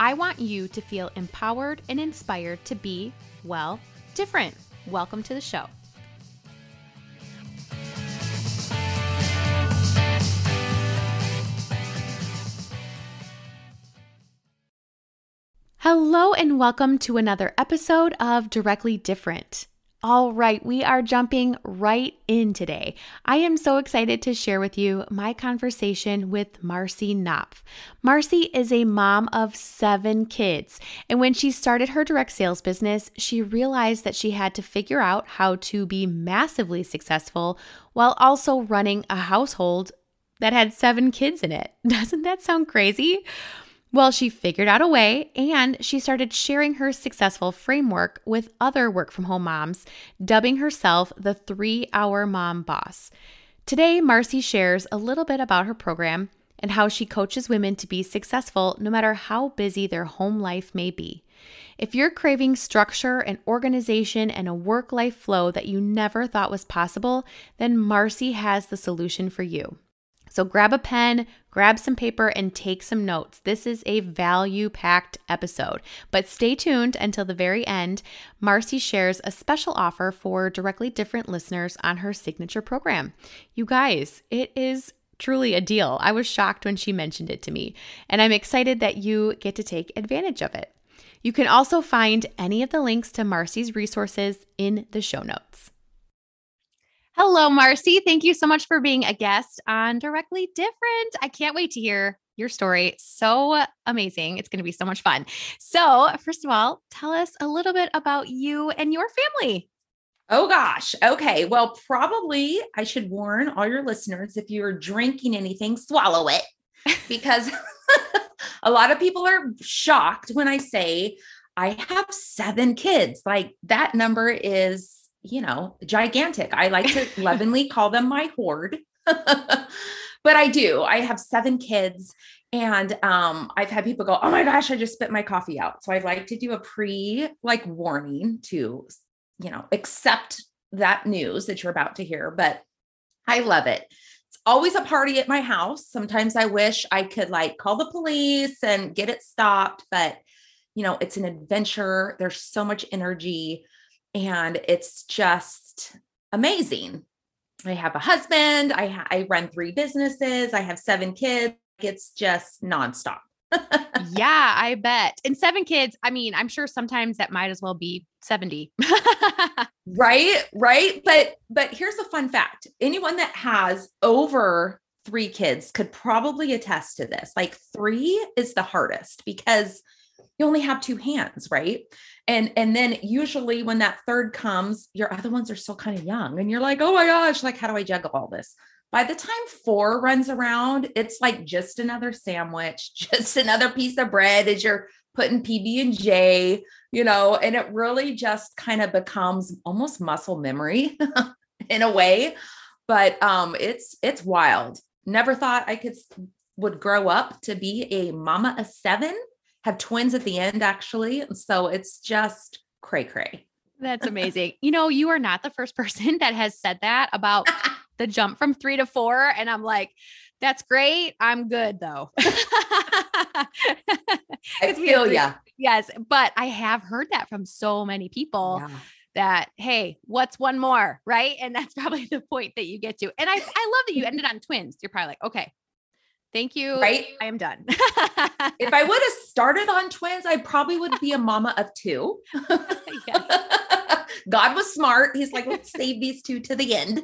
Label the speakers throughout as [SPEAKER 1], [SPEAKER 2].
[SPEAKER 1] I want you to feel empowered and inspired to be, well, different. Welcome to the show. Hello, and welcome to another episode of Directly Different. All right, we are jumping right in today. I am so excited to share with you my conversation with Marcy Knopf. Marcy is a mom of seven kids, and when she started her direct sales business, she realized that she had to figure out how to be massively successful while also running a household that had seven kids in it. Doesn't that sound crazy? Well, she figured out a way and she started sharing her successful framework with other work from home moms, dubbing herself the three hour mom boss. Today, Marcy shares a little bit about her program and how she coaches women to be successful no matter how busy their home life may be. If you're craving structure and organization and a work life flow that you never thought was possible, then Marcy has the solution for you. So grab a pen, grab some paper, and take some notes. This is a value packed episode. But stay tuned until the very end. Marcy shares a special offer for directly different listeners on her signature program. You guys, it is truly a deal. I was shocked when she mentioned it to me, and I'm excited that you get to take advantage of it. You can also find any of the links to Marcy's resources in the show notes. Hello, Marcy. Thank you so much for being a guest on Directly Different. I can't wait to hear your story. So amazing. It's going to be so much fun. So, first of all, tell us a little bit about you and your family.
[SPEAKER 2] Oh gosh. Okay. Well, probably I should warn all your listeners if you're drinking anything, swallow it because a lot of people are shocked when I say I have seven kids. Like that number is you know, gigantic. I like to lovingly call them my horde. but I do. I have seven kids and um I've had people go, "Oh my gosh, I just spit my coffee out." So I like to do a pre like warning to, you know, accept that news that you're about to hear, but I love it. It's always a party at my house. Sometimes I wish I could like call the police and get it stopped, but you know, it's an adventure. There's so much energy and it's just amazing. I have a husband, I ha- I run three businesses, I have seven kids. It's just nonstop.
[SPEAKER 1] yeah, I bet. And seven kids, I mean, I'm sure sometimes that might as well be 70.
[SPEAKER 2] right? Right? But but here's a fun fact. Anyone that has over 3 kids could probably attest to this. Like 3 is the hardest because you only have two hands, right? And and then usually when that third comes, your other ones are still kind of young and you're like, "Oh my gosh, like how do I juggle all this?" By the time 4 runs around, it's like just another sandwich, just another piece of bread as you're putting PB and J, you know, and it really just kind of becomes almost muscle memory in a way. But um it's it's wild. Never thought I could would grow up to be a mama of 7 have twins at the end, actually. So it's just cray cray.
[SPEAKER 1] That's amazing. you know, you are not the first person that has said that about the jump from three to four. And I'm like, that's great. I'm good though.
[SPEAKER 2] I feel ya.
[SPEAKER 1] Yes. But I have heard that from so many people. Yeah. That hey, what's one more, right? And that's probably the point that you get to. And I, I love that you ended on twins. You're probably like, okay, Thank you.
[SPEAKER 2] Right.
[SPEAKER 1] I am done.
[SPEAKER 2] if I would have started on twins, I probably would be a mama of two. God was smart. He's like, let's save these two to the end.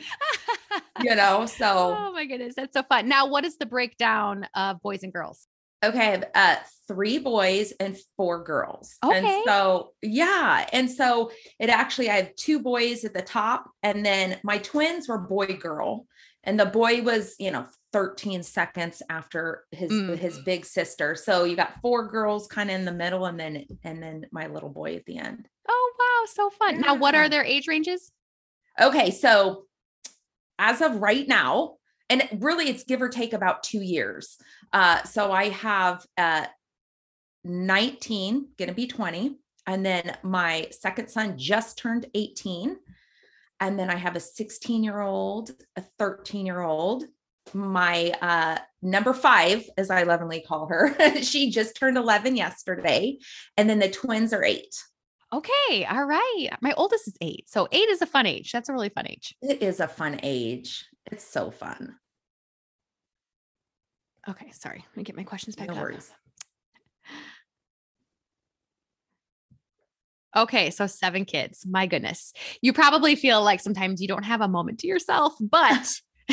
[SPEAKER 2] You know, so.
[SPEAKER 1] Oh my goodness. That's so fun. Now, what is the breakdown of boys and girls?
[SPEAKER 2] Okay. Uh, three boys and four girls.
[SPEAKER 1] Okay.
[SPEAKER 2] And so, yeah. And so it actually, I have two boys at the top, and then my twins were boy girl And the boy was, you know, 13 seconds after his
[SPEAKER 1] Mm.
[SPEAKER 2] his big sister. So you got four girls kind of in the middle and then and then my little boy at the end.
[SPEAKER 1] Oh wow, so fun. Now what are their age ranges?
[SPEAKER 2] Okay, so as of right now, and really it's give or take about two years. Uh, so I have uh 19, gonna be 20, and then my second son just turned 18. And then I have a 16 year old, a 13 year old. My uh, number five, as I lovingly call her, she just turned 11 yesterday. And then the twins are eight.
[SPEAKER 1] Okay, all right. My oldest is eight. So eight is a fun age. That's a really fun age.
[SPEAKER 2] It is a fun age. It's so fun.
[SPEAKER 1] Okay, sorry. Let me get my questions back
[SPEAKER 2] No
[SPEAKER 1] up.
[SPEAKER 2] worries.
[SPEAKER 1] Okay, so seven kids. My goodness. You probably feel like sometimes you don't have a moment to yourself, but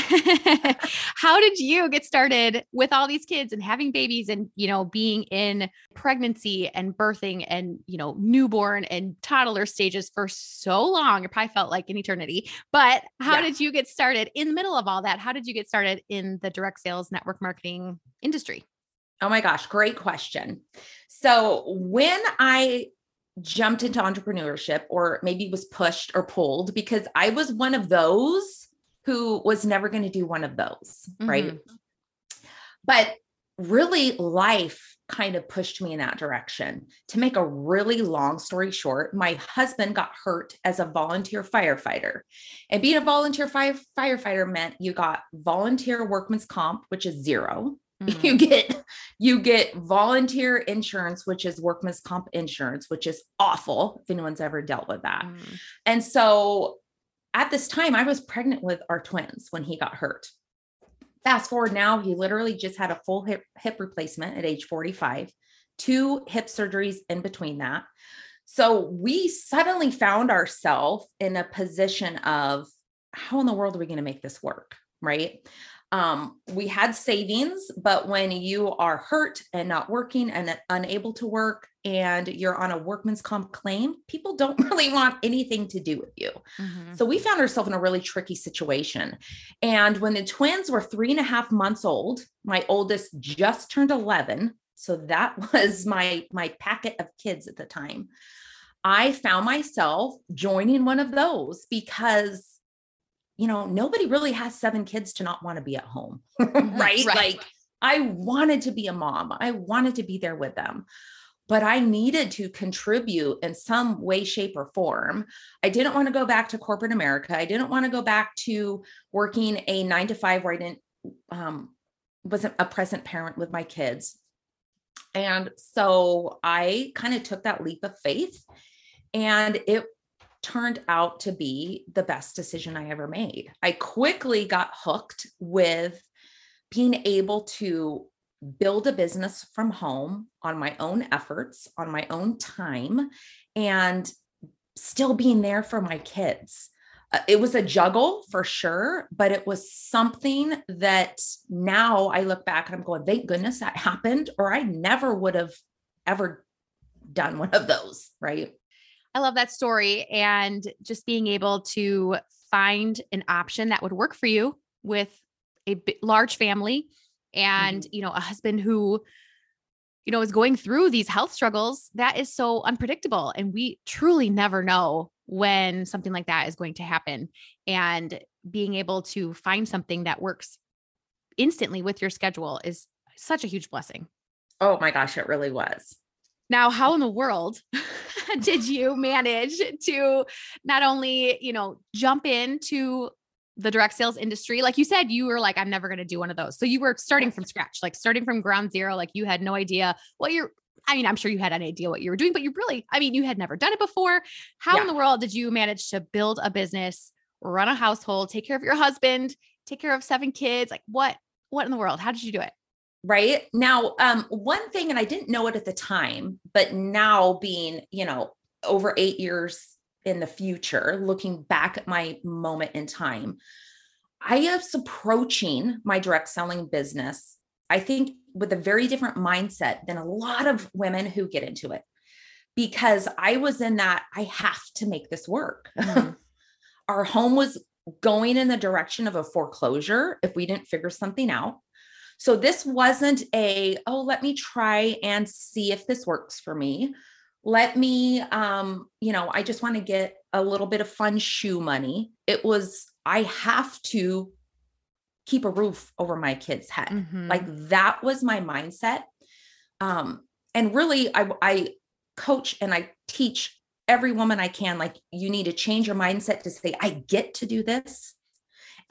[SPEAKER 1] how did you get started with all these kids and having babies and, you know, being in pregnancy and birthing and, you know, newborn and toddler stages for so long? It probably felt like an eternity. But how
[SPEAKER 2] Yeah.
[SPEAKER 1] did you get started in the middle of all that? How did you get started in the direct sales network marketing industry?
[SPEAKER 2] Oh my gosh, great question. So when I jumped into entrepreneurship or maybe was pushed or pulled because I was one of those who was never going to do one of those, mm-hmm. right? But really life kind of pushed me in that direction. To make a really long story short, my husband got hurt as a volunteer firefighter. And being a volunteer fire, firefighter meant you got volunteer workman's comp, which is 0
[SPEAKER 1] Mhm.
[SPEAKER 2] you get you get volunteer insurance which is workman's comp insurance which is awful if anyone's ever dealt with that
[SPEAKER 1] Mm.
[SPEAKER 2] and so at this time i was pregnant with our twins when he got hurt fast forward now he literally just had a full hip hip replacement at age 45 two hip surgeries in between that so we suddenly found ourselves in a position of how in the world are we going to make this work right um, we had savings, but when you are hurt and not working and unable to work and you're on a workman's comp claim, people don't really want anything to do with you.
[SPEAKER 1] Mhm.
[SPEAKER 2] So we found ourselves in a really tricky situation. And when the twins were three and a half months old, my oldest just turned 11. So that was my my packet of kids at the time. I found myself joining one of those because you know, nobody really has seven kids to not want to be at home, right?
[SPEAKER 1] right.
[SPEAKER 2] Like I wanted to be a mom. I wanted to be there with them. But I needed to contribute in some way, shape, or form. I didn't want to go back to corporate America. I didn't want to go back to working a nine to five where I didn't um, wasn't a present parent with my kids. And so I kind of took that leap of faith, and it turned out to be the best decision I ever made. I quickly got hooked with being able to build a business from home on my own efforts, on my own time, and still being there for my kids. Uh, it was a juggle for sure, but it was something that now I look back and I'm going, thank goodness that happened, or I never would have ever done one of those. Right.
[SPEAKER 1] I love that story and just being able to find an option that would work for you with a b- large family and mm-hmm. you know a husband who you know is going through these health struggles that is so unpredictable and we truly never know when something like that is going to happen. And being able to find something that works instantly with your schedule is such a huge blessing.
[SPEAKER 2] Oh my gosh, it really was.
[SPEAKER 1] Now, how in the world did you manage to not only, you know, jump into the direct sales industry? Like you said, you were like, I'm never going to do one of those. So you were starting from scratch, like starting from ground zero. Like you had no idea what you're, I mean, I'm sure you had an idea what you were doing, but you really, I mean, you had never done it before. How in the world did you manage to build a business, run a household, take care of your husband, take care of seven kids? Like what, what in the world? How did you do it?
[SPEAKER 2] Right now um one thing and i didn't know it at the time but now being you know over eight years in the future looking back at my moment in time i was approaching my direct selling business i think with a very different mindset than a lot of women who get into it because i was in that i have to make this work
[SPEAKER 1] Mhm.
[SPEAKER 2] our home was going in the direction of a foreclosure if we didn't figure something out. So this wasn't a, oh, let me try and see if this works for me. Let me, um, you know, I just want to get a little bit of fun shoe money. It was, I have to keep a roof over my kid's head. Mm-hmm. Like that was my mindset. Um, and really, I, I coach and I teach every woman I can, like, you need to change your mindset to say, I get to do this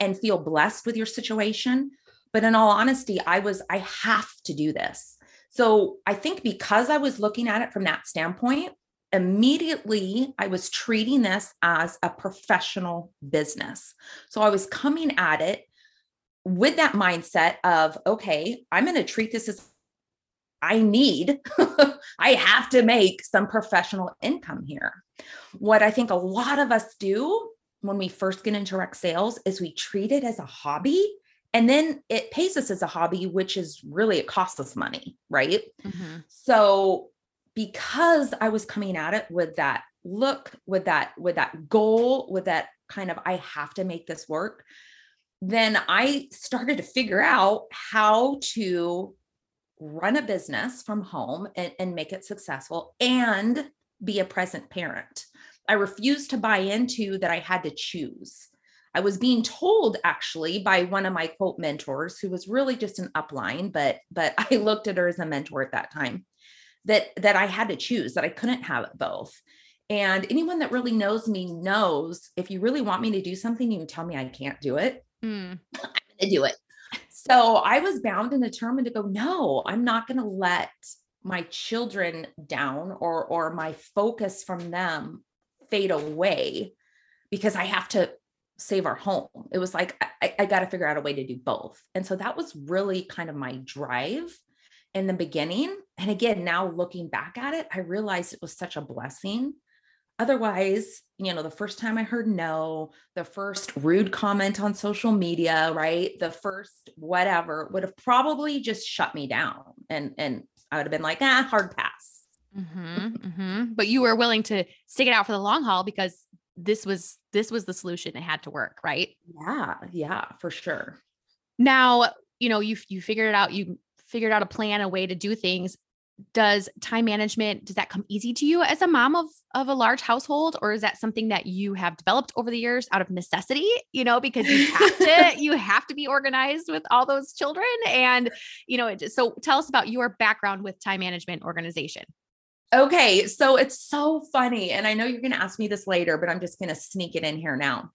[SPEAKER 2] and feel blessed with your situation. But in all honesty, I was, I have to do this. So I think because I was looking at it from that standpoint, immediately I was treating this as a professional business. So I was coming at it with that mindset of, okay, I'm going to treat this as I need, I have to make some professional income here. What I think a lot of us do when we first get into direct sales is we treat it as a hobby and then it pays us as a hobby, which is really, it costs us money, right? Mm-hmm. So because I was coming at it with that look, with that, with that goal, with that kind of, I have to make this work, then I started to figure out how to run a business from home and, and make it successful and be a present parent. I refused to buy into that I had to choose. I was being told actually by one of my quote mentors who was really just an upline, but but I looked at her as a mentor at that time that that I had to choose that I couldn't have it both. And anyone that really knows me knows if you really want me to do something, you can tell me I can't do it. Mm. I'm going to do it. So I was bound and determined to go, no, I'm not going to let my children down or or my focus from them fade away because I have to save our home. It was like I, I got to figure out a way to do both. And so that was really kind of my drive in the beginning. And again, now looking back at it, I realized it was such a blessing Otherwise, you know, the first time I heard no, the first rude comment on social media, right? The first whatever would have probably just shut me down. And and I would have been like, ah, hard pass.
[SPEAKER 1] Mm-hmm, mm-hmm. But you were willing to stick it out for the long haul because this was this was the solution. It had to work, right?
[SPEAKER 2] Yeah, yeah, for sure.
[SPEAKER 1] Now, you know, you you figured it out, you figured out a plan, a way to do things does time management does that come easy to you as a mom of of a large household or is that something that you have developed over the years out of necessity you know because you have to you have to be organized with all those children and you know so tell us about your background with time management organization
[SPEAKER 2] okay so it's so funny and i know you're going to ask me this later but i'm just going to sneak it in here now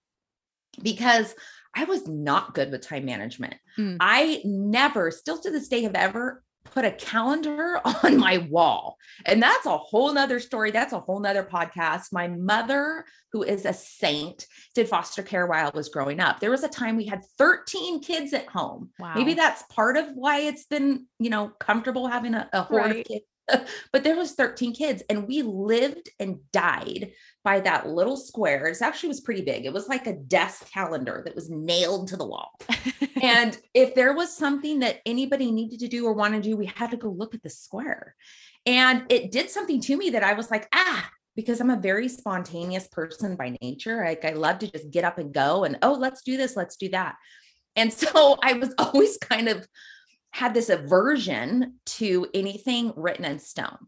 [SPEAKER 2] because I was not good with time management. Mm. I never, still to this day, have ever put a calendar on my wall. And that's a whole nother story. That's a whole nother podcast. My mother, who is a saint, did foster care while I was growing up. There was a time we had 13 kids at home. Wow. Maybe that's part of why it's been, you know, comfortable having a, a horde right. of kids but there was 13 kids and we lived and died by that little square. It actually was pretty big. It was like a desk calendar that was nailed to the wall. And if there was something that anybody needed to do or wanted to do we had to go look at the square. And it did something to me that i was like ah because i'm a very spontaneous person by nature. Like i love to just get up and go and oh let's do this let's do that. And so i was always kind of had this aversion to anything written in stone.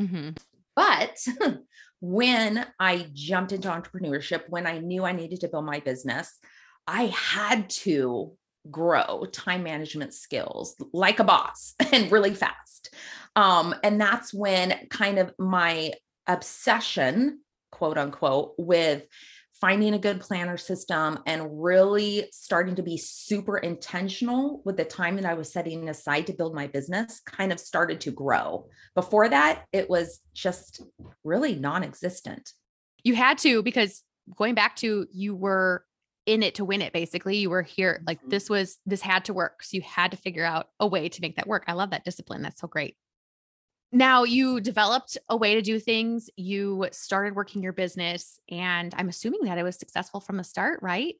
[SPEAKER 2] Mm-hmm. But when I jumped into entrepreneurship, when I knew I needed to build my business, I had to grow time management skills like a boss and really fast. Um, and that's when kind of my obsession, quote unquote, with finding a good planner system and really starting to be super intentional with the time that I was setting aside to build my business kind of started to grow. Before that, it was just really non existent.
[SPEAKER 1] You had to, because going back to you were in it to win it basically you were here like mm-hmm. this was this had to work so you had to figure out a way to make that work i love that discipline that's so great now you developed a way to do things. You started working your business, and I'm assuming that it was successful from the start, right?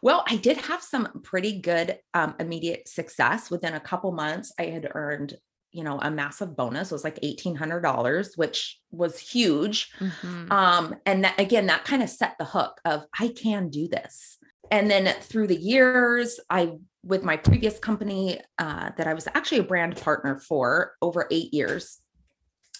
[SPEAKER 2] Well, I did have some pretty good um, immediate success. Within a couple months, I had earned you know, a massive bonus. It was like $1,800, which was huge. Mm-hmm. Um, and that, again, that kind of set the hook of I can do this. And then through the years, I, with my previous company uh, that I was actually a brand partner for over eight years,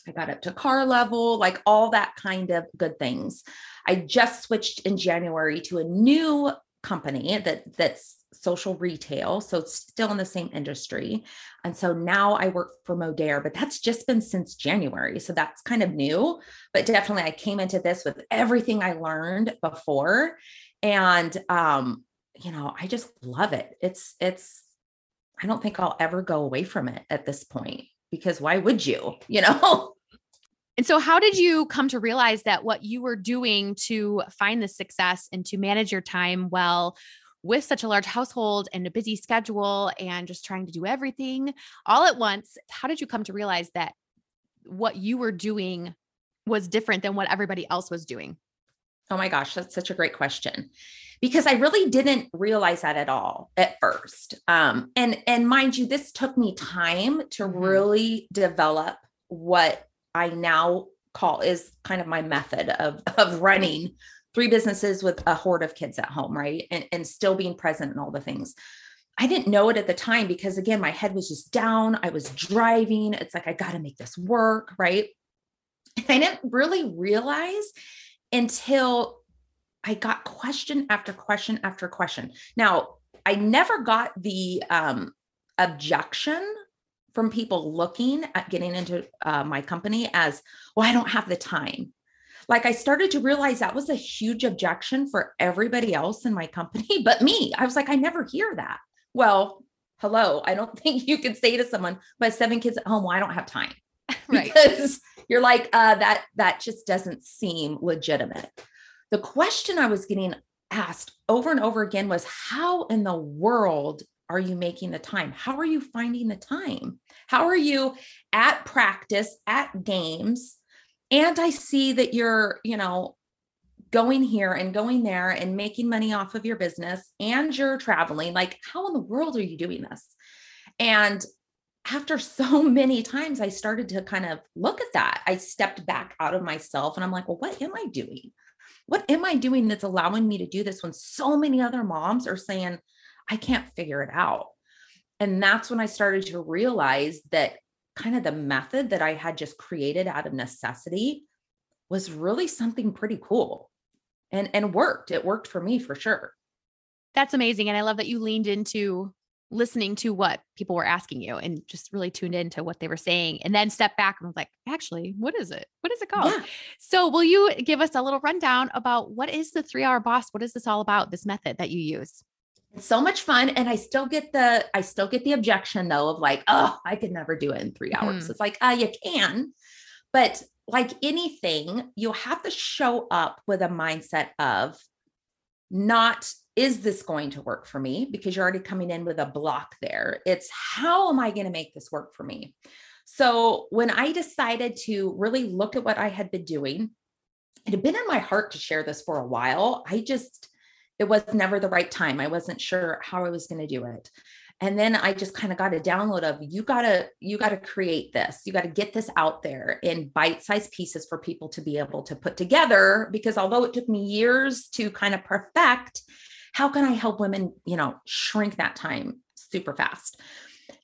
[SPEAKER 2] I got up to car level, like all that kind of good things. I just switched in January to a new company that that's social retail. So it's still in the same industry. And so now I work for Modere, but that's just been since January. So that's kind of new. But definitely I came into this with everything I learned before. And um, you know, I just love it. It's it's I don't think I'll ever go away from it at this point because why would you? You know?
[SPEAKER 1] And so, how did you come to realize that what you were doing to find the success and to manage your time well with such a large household and a busy schedule and just trying to do everything all at once? How did you come to realize that what you were doing was different than what everybody else was doing?
[SPEAKER 2] Oh my gosh, that's such a great question. Because I really didn't realize that at all at first. Um, and and mind you, this took me time to mm-hmm. really develop what I now call is kind of my method of of running three businesses with a horde of kids at home, right? And, and still being present and all the things. I didn't know it at the time because again, my head was just down. I was driving. It's like I got to make this work, right? And I didn't really realize until I got question after question after question. Now, I never got the um, objection from people looking at getting into uh, my company as, well, I don't have the time. Like I started to realize that was a huge objection for everybody else in my company, but me. I was like, I never hear that. Well, hello. I don't think you could say to someone, my seven kids at home, well, I don't have time. right. Because you're like, uh, that that just doesn't seem legitimate. The question I was getting asked over and over again was how in the world are you making the time? How are you finding the time? How are you at practice, at games? And I see that you're, you know, going here and going there and making money off of your business and you're traveling. Like, how in the world are you doing this? And after so many times, I started to kind of look at that. I stepped back out of myself and I'm like, well, what am I doing? What am I doing that's allowing me to do this when so many other moms are saying, I can't figure it out. And that's when I started to realize that kind of the method that I had just created out of necessity was really something pretty cool and and worked. It worked for me for sure.
[SPEAKER 1] That's amazing and I love that you leaned into listening to what people were asking you and just really tuned into what they were saying and then step back and was like actually what is it? What is it called? Yeah. so will you give us a little rundown about what is the 3 hour boss? What is this all about this method that you use?
[SPEAKER 2] It's so much fun and i still get the i still get the objection though of like oh i could never do it in three hours. Mm. it's like uh you can but like anything you have to show up with a mindset of not is this going to work for me because you're already coming in with a block there it's how am i going to make this work for me so when i decided to really look at what i had been doing it had been in my heart to share this for a while i just it was never the right time. I wasn't sure how I was going to do it. And then I just kind of got a download of you got to you got to create this. You got to get this out there in bite-sized pieces for people to be able to put together because although it took me years to kind of perfect, how can I help women, you know, shrink that time super fast?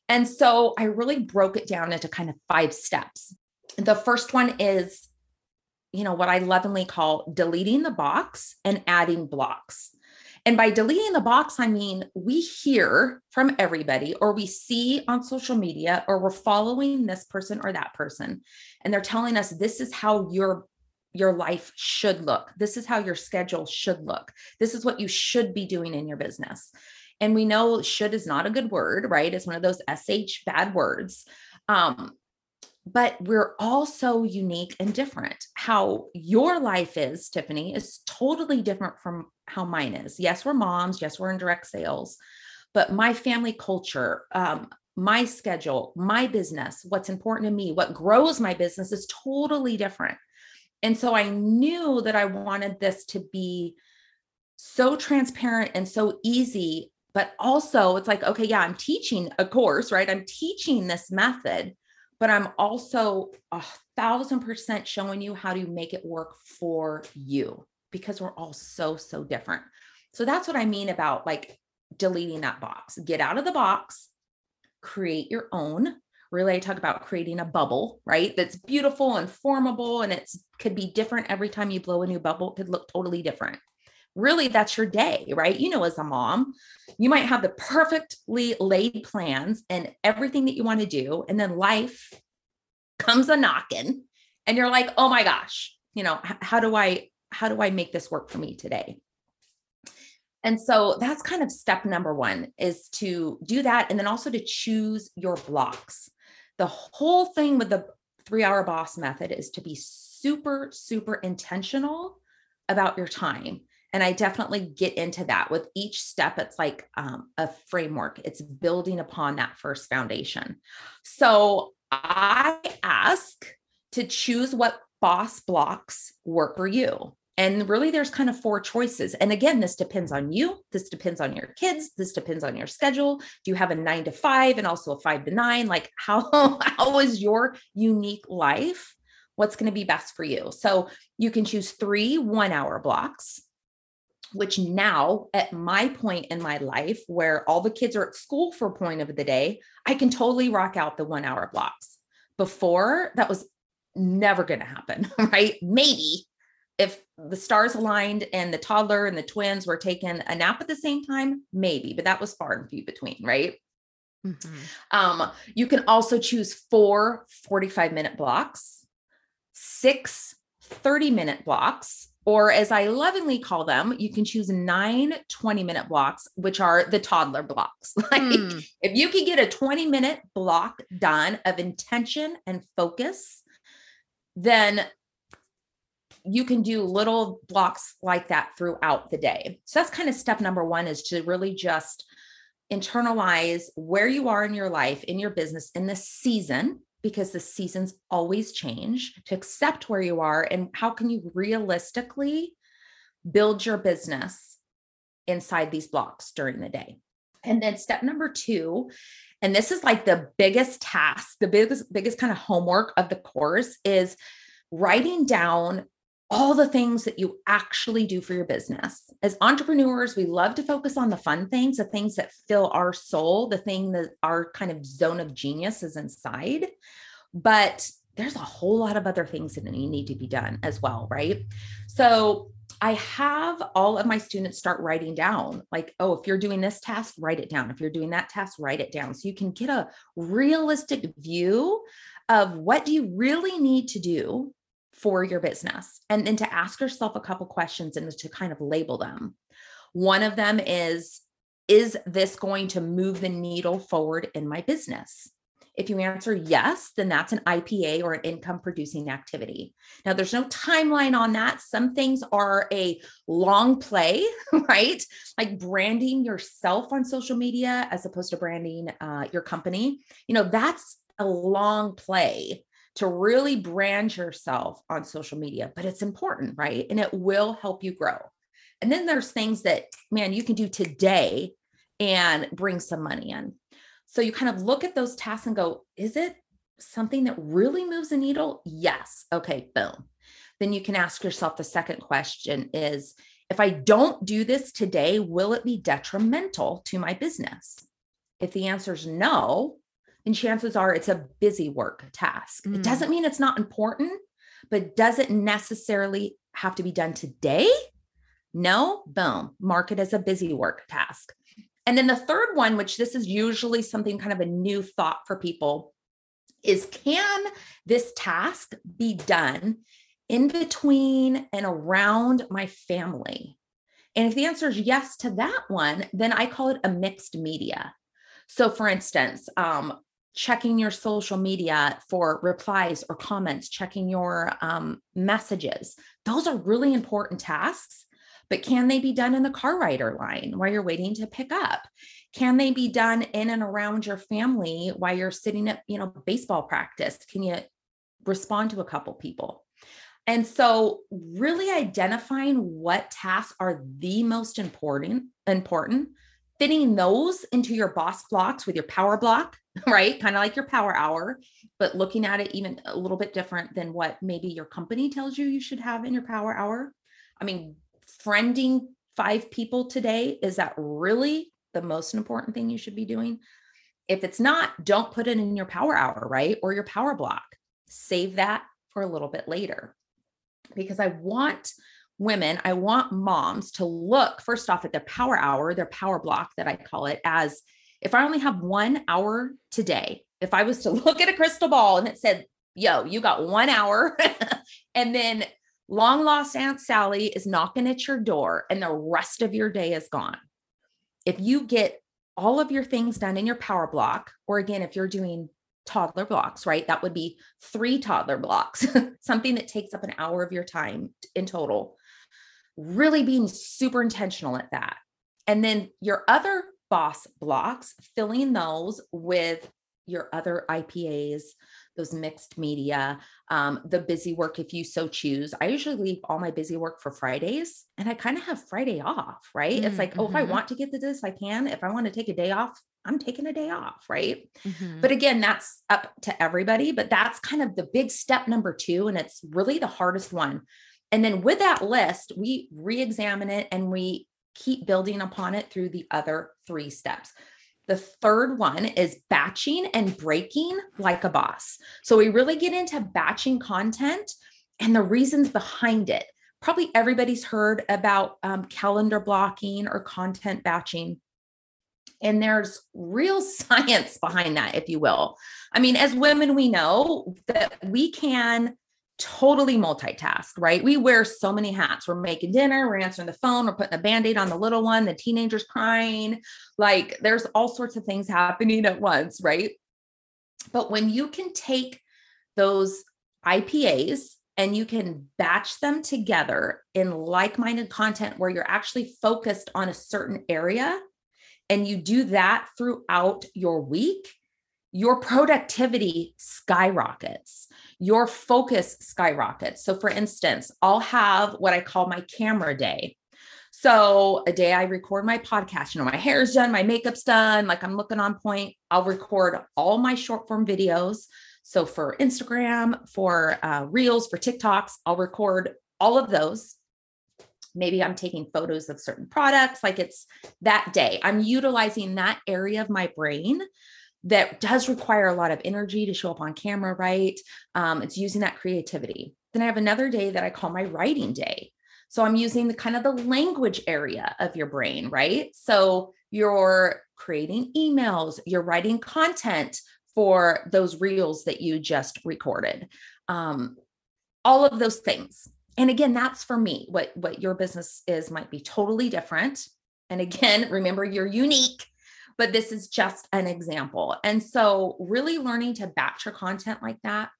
[SPEAKER 2] And so I really broke it down into kind of five steps. The first one is you know what I lovingly call deleting the box and adding blocks. And by deleting the box, I mean we hear from everybody, or we see on social media, or we're following this person or that person, and they're telling us this is how your your life should look. This is how your schedule should look. This is what you should be doing in your business. And we know should is not a good word, right? It's one of those sh bad words. Um, but we're all so unique and different. How your life is, Tiffany, is totally different from how mine is. Yes, we're moms. Yes, we're in direct sales, but my family culture, um, my schedule, my business, what's important to me, what grows my business is totally different. And so I knew that I wanted this to be so transparent and so easy, but also it's like, okay, yeah, I'm teaching a course, right? I'm teaching this method but I'm also a thousand percent showing you how to make it work for you because we're all so, so different. So that's what I mean about like deleting that box. Get out of the box, create your own. Really, I talk about creating a bubble, right? That's beautiful and formable, and it's could be different every time you blow a new bubble. It could look totally different. Really, that's your day, right? You know, as a mom, you might have the perfectly laid plans and everything that you want to do, and then life comes a knocking, and you're like, "Oh my gosh, you know, how do I how do I make this work for me today?" And so that's kind of step number one is to do that. And then also to choose your blocks. The whole thing with the three hour boss method is to be super, super intentional about your time. And I definitely get into that with each step. It's like um, a framework, it's building upon that first foundation. So I ask to choose what boss blocks work for you. And really, there's kind of four choices. And again, this depends on you. This depends on your kids. This depends on your schedule. Do you have a nine to five and also a five to nine? Like, how, how is your unique life? What's going to be best for you? So you can choose three one hour blocks, which now at my point in my life where all the kids are at school for point of the day, I can totally rock out the one hour blocks. Before that was never going to happen, right? Maybe if the stars aligned and the toddler and the twins were taking a nap at the same time, maybe, but that was far and few between, right? Mm-hmm. Um, you can also choose four 45 minute blocks, six 30 minute blocks, or as I lovingly call them, you can choose nine 20 minute blocks, which are the toddler blocks. like mm. if you can get a 20 minute block done of intention and focus, then you can do little blocks like that throughout the day. So that's kind of step number one is to really just internalize where you are in your life, in your business, in this season, because the seasons always change, to accept where you are and how can you realistically build your business inside these blocks during the day. And then step number two, and this is like the biggest task, the biggest, biggest kind of homework of the course is writing down all the things that you actually do for your business. As entrepreneurs, we love to focus on the fun things, the things that fill our soul, the thing that our kind of zone of genius is inside. But there's a whole lot of other things that need to be done as well, right? So I have all of my students start writing down, like, oh, if you're doing this task, write it down. If you're doing that task, write it down. So you can get a realistic view of what do you really need to do for your business and then to ask yourself a couple questions and to kind of label them one of them is is this going to move the needle forward in my business if you answer yes, then that's an IPA or an income producing activity. Now, there's no timeline on that. Some things are a long play, right? Like branding yourself on social media as opposed to branding uh, your company. You know, that's a long play to really brand yourself on social media, but it's important, right? And it will help you grow. And then there's things that, man, you can do today and bring some money in. So you kind of look at those tasks and go, is it something that really moves the needle? Yes. Okay, boom. Then you can ask yourself the second question is if I don't do this today, will it be detrimental to my business? If the answer is no, and chances are it's a busy work task. Mm. It doesn't mean it's not important, but does it necessarily have to be done today? No, boom, mark it as a busy work task. And then the third one, which this is usually something kind of a new thought for people, is can this task be done in between and around my family? And if the answer is yes to that one, then I call it a mixed media. So, for instance, um, checking your social media for replies or comments, checking your um, messages. Those are really important tasks, but can they be done in the car rider line while you're waiting to pick up? Can they be done in and around your family while you're sitting at, you know, baseball practice? Can you respond to a couple people? And so really identifying what tasks are the most important important fitting those into your boss blocks with your power block, right? Kind of like your power hour, but looking at it even a little bit different than what maybe your company tells you you should have in your power hour. I mean, friending five people today, is that really the most important thing you should be doing? If it's not, don't put it in your power hour, right? Or your power block. Save that for a little bit later. Because I want women, I want moms to look first off at their power hour, their power block that I call it, as if I only have one hour today, if I was to look at a crystal ball and it said, yo, you got one hour, and then long lost Aunt Sally is knocking at your door and the rest of your day is gone. If you get all of your things done in your power block, or again, if you're doing toddler blocks, right? That would be three toddler blocks, something that takes up an hour of your time in total. Really being super intentional at that. And then your other boss blocks, filling those with your other IPAs, those mixed media, um, the busy work if you so choose. I usually leave all my busy work for Fridays and I kind of have Friday off, right? Mm-hmm. It's like, oh, if I mm-hmm. want to get to this, I can. If I want to take a day off, I'm taking a day off, right? Mm-hmm. But again, that's up to everybody, but that's kind of the big step number two. And it's really the hardest one. And then with that list, we re examine it and we keep building upon it through the other three steps. The third one is batching and breaking like a boss. So we really get into batching content and the reasons behind it. Probably everybody's heard about um, calendar blocking or content batching. And there's real science behind that, if you will. I mean, as women, we know that we can totally multitask, right? We wear so many hats. We're making dinner, we're answering the phone, we're putting a band aid on the little one, the teenager's crying. Like there's all sorts of things happening at once, right? But when you can take those IPAs and you can batch them together in like minded content where you're actually focused on a certain area and you do that throughout your week, your productivity skyrockets your focus skyrockets. So, for instance, I'll have what I call my camera day. So, a day I record my podcast, you know, my hair's done, my makeup's done, like I'm looking on point. I'll record all my short form videos. So, for Instagram, for uh, Reels, for TikToks, I'll record all of those. Maybe I'm taking photos of certain products, like it's that day. I'm utilizing that area of my brain that does require a lot of energy to show up on camera, right? Um, it's using that creativity. Then I have another day that I call my writing day. So I'm using the kind of the language area of your brain, right? So you're creating emails, you're writing content for those reels that you just recorded. Um, all of those things. And again, that's for me. What what your business is might be totally different. And again, remember you're unique but this is just an example. And so, really learning to batch your content like that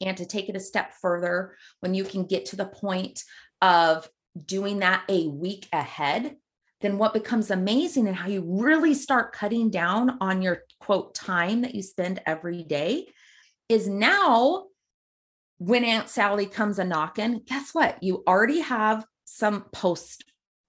[SPEAKER 2] and to take it a step further when you can get to the point of doing that a week ahead, then what becomes amazing and how you really start cutting down on your quote time that you spend every day is now when Aunt Sally comes a knocking, guess what? You already have some posts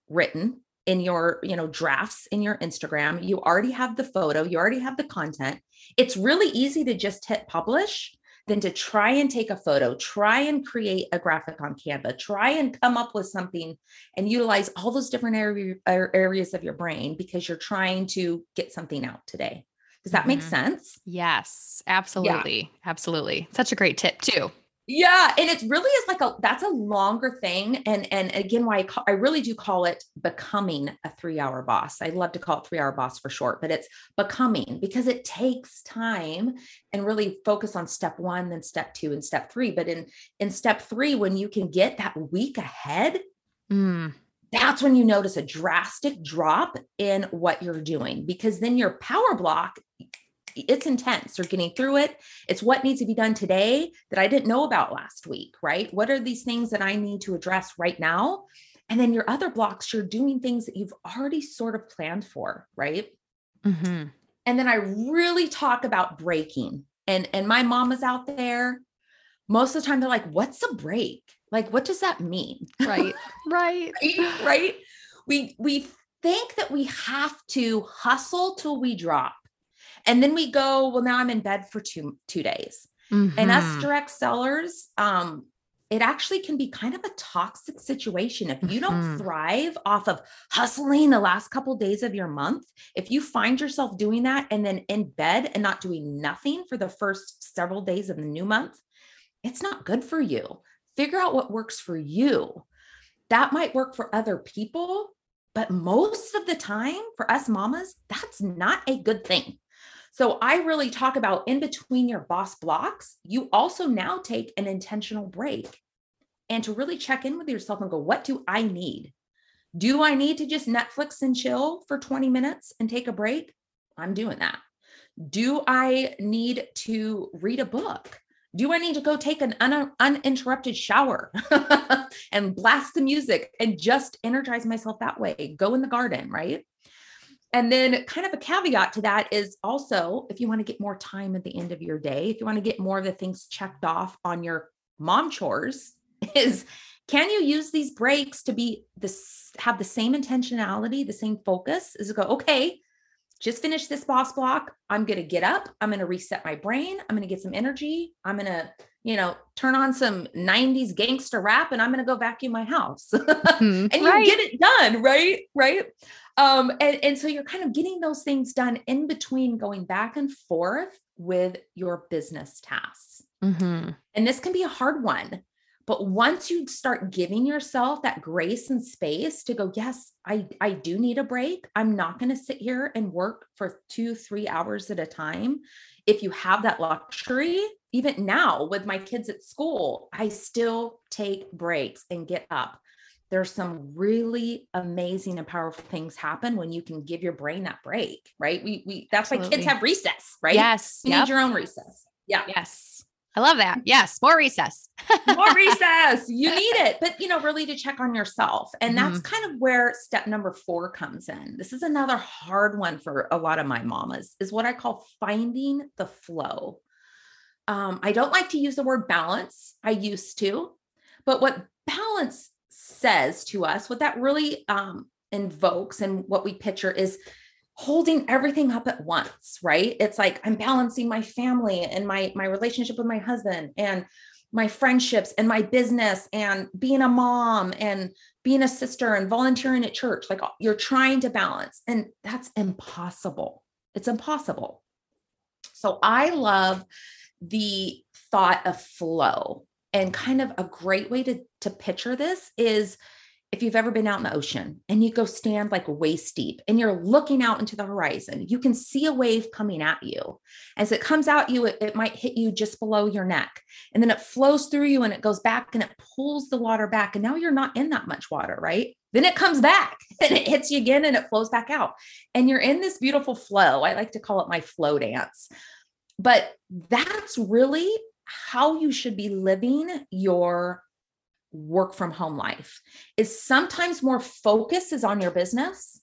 [SPEAKER 2] written in your you know drafts in your instagram. You already have the photo you already have the content. It's really easy to just hit publish than to try and take a photo try and create a graphic on canva try and come up with something and utilize all those different area, er, areas of your brain because you're trying to get something out today. Does that mm-hmm. make sense?
[SPEAKER 1] Yes absolutely yeah. absolutely. Such a great tip too
[SPEAKER 2] yeah, and it really is like a that's a longer thing, and and again, why I, call, I really do call it becoming a three hour boss. I love to call it three hour boss for short, but it's becoming because it takes time and really focus on step one, then step two, and step three. But in in step three, when you can get that week ahead, mm. that's when you notice a drastic drop in what you're doing because then your power block it's intense. You're getting through it. It's what needs to be done today that I didn't know about last week, right? What are these things that I need to address right now? And then your other blocks, you're doing things that you've already sort of planned for, right? Mm-hmm. And then I really talk about breaking. And and my mom is out there. Most of the time, they're like, "What's a break? Like, what does that mean?"
[SPEAKER 1] Right, right,
[SPEAKER 2] right, right. We we think that we have to hustle till we drop. And then we go, well, now I'm in bed for two, two days. Mm-hmm. And us mm-hmm. direct sellers, um, it actually can be kind of a toxic situation if you don't mm-hmm. thrive off of hustling the last couple of days of your month if you find yourself doing that and then in bed and not doing nothing for the first several days of the new month it's not good for you figure out what works for you that might work for other people but most of the time for us mamas that's not a good thing so I really talk about in between your boss blocks, you also now take an intentional break and to really check in with yourself and go, what do I need? Do I need to just Netflix and chill for 20 minutes and take a break? I'm doing that. Do I need to read a book? Do I need to go take an un- uninterrupted shower and blast the music and just energize myself that way? Go in the garden, right? And then, kind of a caveat to that is also if you want to get more time at the end of your day, if you want to get more of the things checked off on your mom chores, is can you use these breaks to be this have the same intentionality, the same focus Is go, okay, just finish this boss block. I'm going to get up. I'm going to reset my brain. I'm going to get some energy. I'm going to, you know, turn on some 90s gangster rap and I'm going to go vacuum my house. Mm-hmm. and right. you get it done, right? Right. Um, and, and so you're kind of getting those things done in between going back and forth with your business tasks. Mm-hmm. And this can be a hard one. But once you start giving yourself that grace and space to go, yes, I, I do need a break. I'm not going to sit here and work for two, three hours at a time. If you have that luxury, even now with my kids at school, I still take breaks and get up there's some really amazing and powerful things happen when you can give your brain that break, right? We we that's Absolutely. why kids have recess, right?
[SPEAKER 1] Yes.
[SPEAKER 2] You yep. need your own recess. Yeah.
[SPEAKER 1] Yes. I love that. Yes, more recess.
[SPEAKER 2] more recess. You need it. But you know, really to check on yourself. And that's mm-hmm. kind of where step number 4 comes in. This is another hard one for a lot of my mamas is what I call finding the flow. Um, I don't like to use the word balance. I used to, but what balance says to us, what that really um, invokes and what we picture is holding everything up at once, right? It's like I'm balancing my family and my my relationship with my husband and my friendships and my business and being a mom and being a sister and volunteering at church. Like uh, you're trying to balance and that's impossible. It's impossible. So I love the thought of flow and kind of a great way to to picture this is if you've ever been out in the ocean and you go stand like waist deep and you're looking out into the horizon, you can see a wave coming at you. As it comes out you, it, it, might hit you just below your neck. And then it flows through you and it goes back and it pulls the water back. And now you're not in that much water, right? Then it comes back and it hits you again and it flows back out. And you're in this beautiful flow. I like to call it my flow dance. But that's really how you should be living your work from home life. Is sometimes more focus is on your business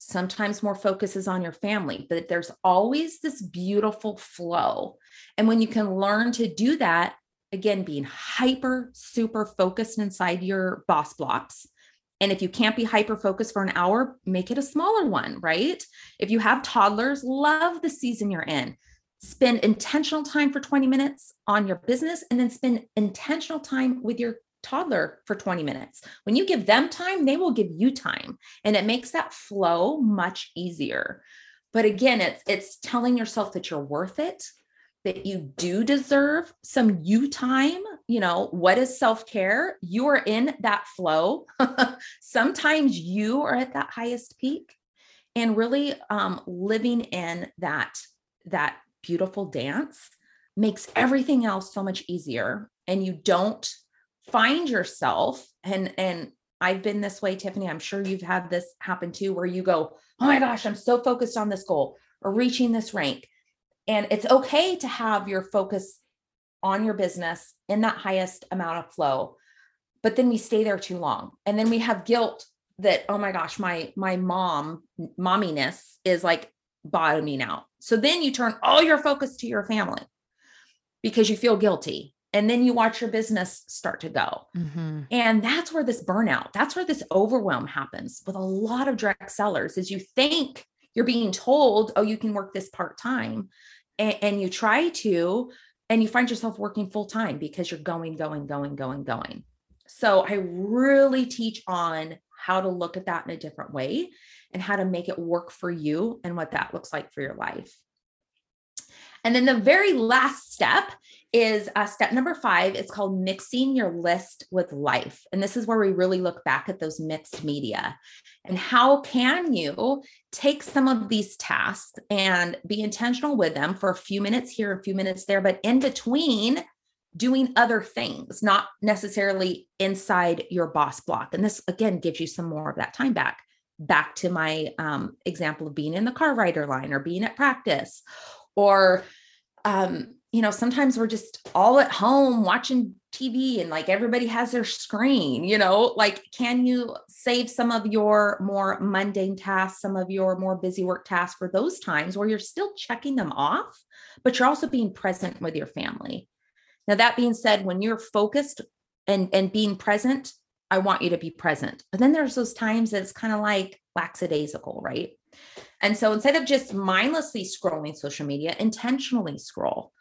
[SPEAKER 2] sometimes more focus is on your family but there's always this beautiful flow. And when you can learn to do that again being hyper super focused inside your boss blocks and if you can't be hyper focused for an hour make it a smaller one right? If you have toddlers love the season you're in. Spend intentional time for 20 minutes on your business and then spend intentional time with your toddler for 20 minutes. When you give them time, they will give you time and it makes that flow much easier. But again, it's it's telling yourself that you're worth it, that you do deserve some you time. You know, what is self-care? You are in that flow. Sometimes you are at that highest peak and really um, living in that that beautiful dance makes everything else so much easier and you don't find yourself and and I've been this way Tiffany I'm sure you've had this happen too where you go oh my gosh I'm so focused on this goal or reaching this rank. And it's okay to have your focus on your business in that highest amount of flow but then we stay there too long and then we have guilt that oh my gosh my my mom momminess is like bottoming out. So then you turn all your focus to your family because you feel guilty and then you watch your business start to go. Mm-hmm. And that's where this burnout, that's where this overwhelm happens with a lot of direct sellers is you think you're being told, oh, you can work this part-time and, and you try to, and you find yourself working full-time because you're going, going, going, going, going. So I really teach on how to look at that in a different way and how to make it work for you and what that looks like for your life. And then the very last step is uh, step number five. It's called mixing your list with life. And this is where we really look back at those mixed media and how can you take some of these tasks and be intentional with them for a few minutes here, a few minutes there, but in between doing other things, not necessarily inside your boss block. And this again gives you some more of that time back. Back to my um, example of being in the car rider line or being at practice or um, you know, sometimes we're just all at home watching TV and like everybody has their screen, you know, like can you save some of your more mundane tasks, some of your more busy work tasks for those times where you're still checking them off, but you're also being present with your family. Now that being said, when you're focused and and being present, I want you to be present. But then there's those times that it's kind of like lackadaisical, right? And so instead of just mindlessly scrolling social media, intentionally scroll.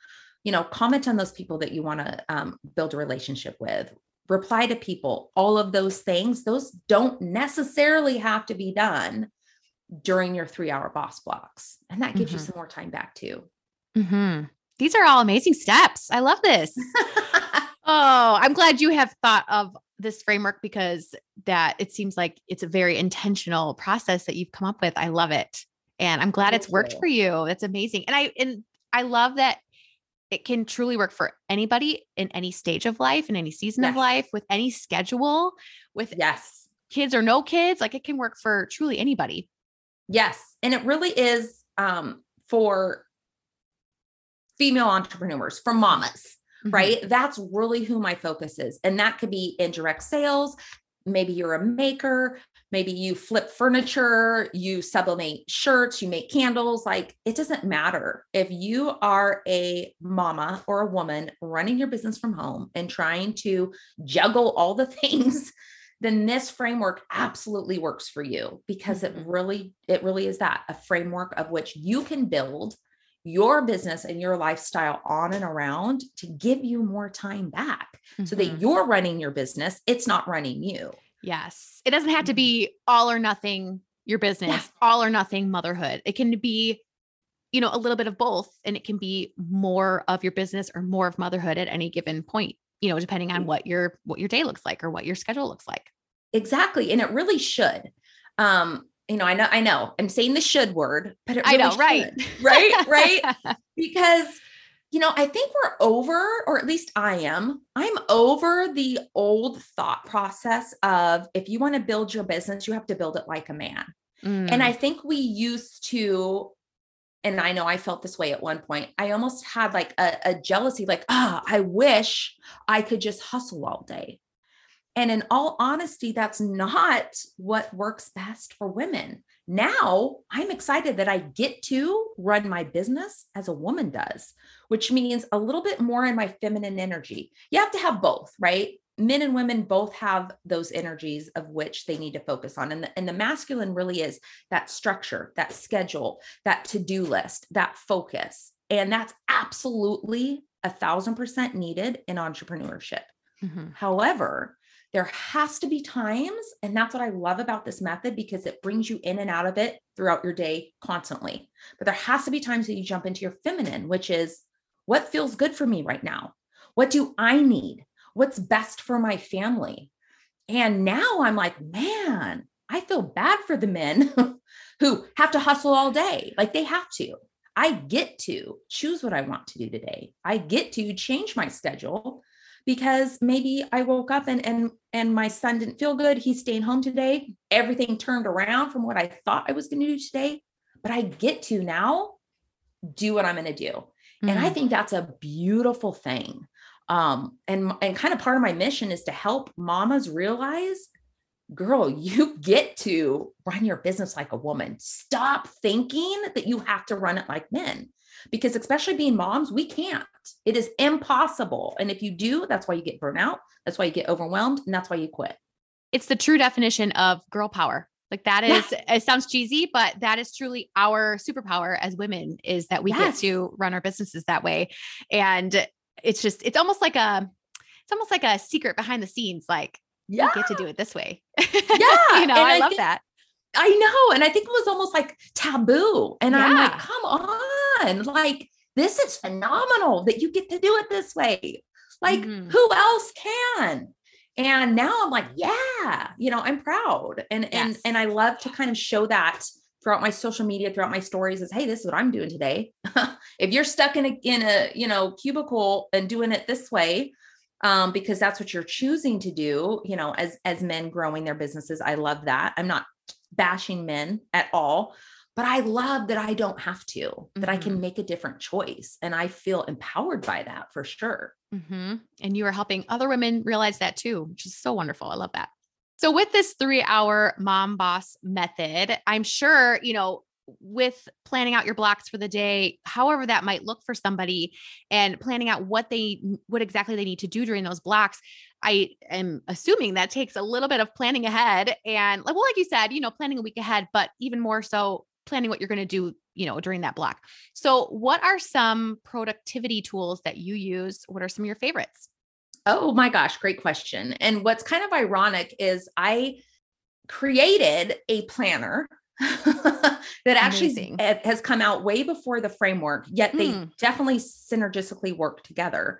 [SPEAKER 2] You know, comment on those people that you want to um, build a relationship with, reply to people, all of those things, those don't necessarily have to be done during your three hour boss blocks. And that gives mm-hmm. you some more time back too.
[SPEAKER 1] Mm-hmm. These are all amazing steps. I love this. oh, I'm glad you have thought of this framework because that it seems like it's a very intentional process that you've come up with. I love it. And I'm glad Thank it's worked you. for you. That's amazing. And I and I love that it can truly work for anybody in any stage of life in any season yes. of life with any schedule with
[SPEAKER 2] yes
[SPEAKER 1] kids or no kids like it can work for truly anybody
[SPEAKER 2] yes and it really is um for female entrepreneurs for mamas mm-hmm. right that's really who my focus is and that could be indirect sales maybe you're a maker maybe you flip furniture you sublimate shirts you make candles like it doesn't matter if you are a mama or a woman running your business from home and trying to juggle all the things then this framework absolutely works for you because it mm-hmm. really it really is that a framework of which you can build your business and your lifestyle on and around to give you more time back mm-hmm. so that mm-hmm. you're running your business it's not running you
[SPEAKER 1] Yes. It doesn't have to mm-hmm. be all or nothing your business, yeah. all or nothing motherhood. It can be, you know, a little bit of both and it can be more of your business or more of motherhood at any given point, you know, depending on what your what your day looks like or what your schedule looks like.
[SPEAKER 2] Exactly. And it really should. Um, you know, I know, I know I'm saying the should word, but it really
[SPEAKER 1] I know,
[SPEAKER 2] should,
[SPEAKER 1] right.
[SPEAKER 2] Right. Right. because you know, I think we're over, or at least I am, I'm over the old thought process of if you want to build your business, you have to build it like a man. Mm. And I mm. think we used to, and I know I felt this way at one point, I almost had like a, a jealousy, like, ah, oh, I wish I could just hustle all day. And in all honesty, that's not what works best for women. Now I'm excited that I get to run my business as a woman does, which means a little bit more in my feminine energy. You have to have both, right? Men and women both have those energies of which they need to focus on. And the, and the masculine really is that structure, that schedule, that to do list, that focus. And that's absolutely a thousand percent needed in entrepreneurship. Mm-hmm. However, there has to be times, and that's what I love about this method because it brings you in and out of it throughout your day constantly. But there has to be times that you jump into your feminine, which is what feels good for me right now? What do I need? What's best for my family? And now I'm like, man, I feel bad for the men who have to hustle all day. Like they have to. I get to choose what I want to do today. I get to change my schedule because maybe I woke up and and and my son didn't feel good. He's staying home today. Everything turned around from what I thought I was going to do today, but I get to now do what I'm going to do. Mm-hmm. And I mm-hmm. think that's a beautiful thing. Um, and and kind of part of my mission is to help mamas realize girl, you get to run your business like a woman. Stop thinking that you have to run it like men. Because especially being moms, we can't. It is impossible. And if you do, that's why you get burnout. That's why you get overwhelmed. And that's why you quit.
[SPEAKER 1] It's the true definition of girl power. Like that is, yeah. it sounds cheesy, but that is truly our superpower as women is that we yes. get to run our businesses that way. And it's just, it's almost like a, it's almost like a secret behind the scenes. Like yeah. get to do it this way.
[SPEAKER 2] Yeah.
[SPEAKER 1] you know, I, I, love think, that.
[SPEAKER 2] I know. And I think it was almost like taboo. And yeah. I'm like, come on. Like, this is phenomenal that you get to do it this way. Like, mm-hmm. who else can? And now I'm like, yeah, you know, I'm proud. And yes. and and I love to kind of show that throughout my social media, throughout my stories is, hey, this is what I'm doing today. if you're stuck in a in a, you know, cubicle and doing it this way, um, because that's what you're choosing to do, you know, as as men growing their businesses. I love that. I'm not bashing men at all, but I love that I don't have to, mm-hmm. that I can mm-hmm. make a different choice. And I feel empowered by that for sure.
[SPEAKER 1] Mm-hmm. And you are helping other women realize that too, which is so wonderful. I love that. So, with this three hour mom boss method, I'm sure, you know, with planning out your blocks for the day however that might look for somebody and planning out what they what exactly they need to do during those blocks i am assuming that takes a little bit of planning ahead and like well like you said you know planning a week ahead but even more so planning what you're going to do you know during that block so what are some productivity tools that you use what are some of your favorites
[SPEAKER 2] oh my gosh great question and what's kind of ironic is i created a planner that actually Amazing. has come out way before the framework, yet they mm. definitely synergistically work together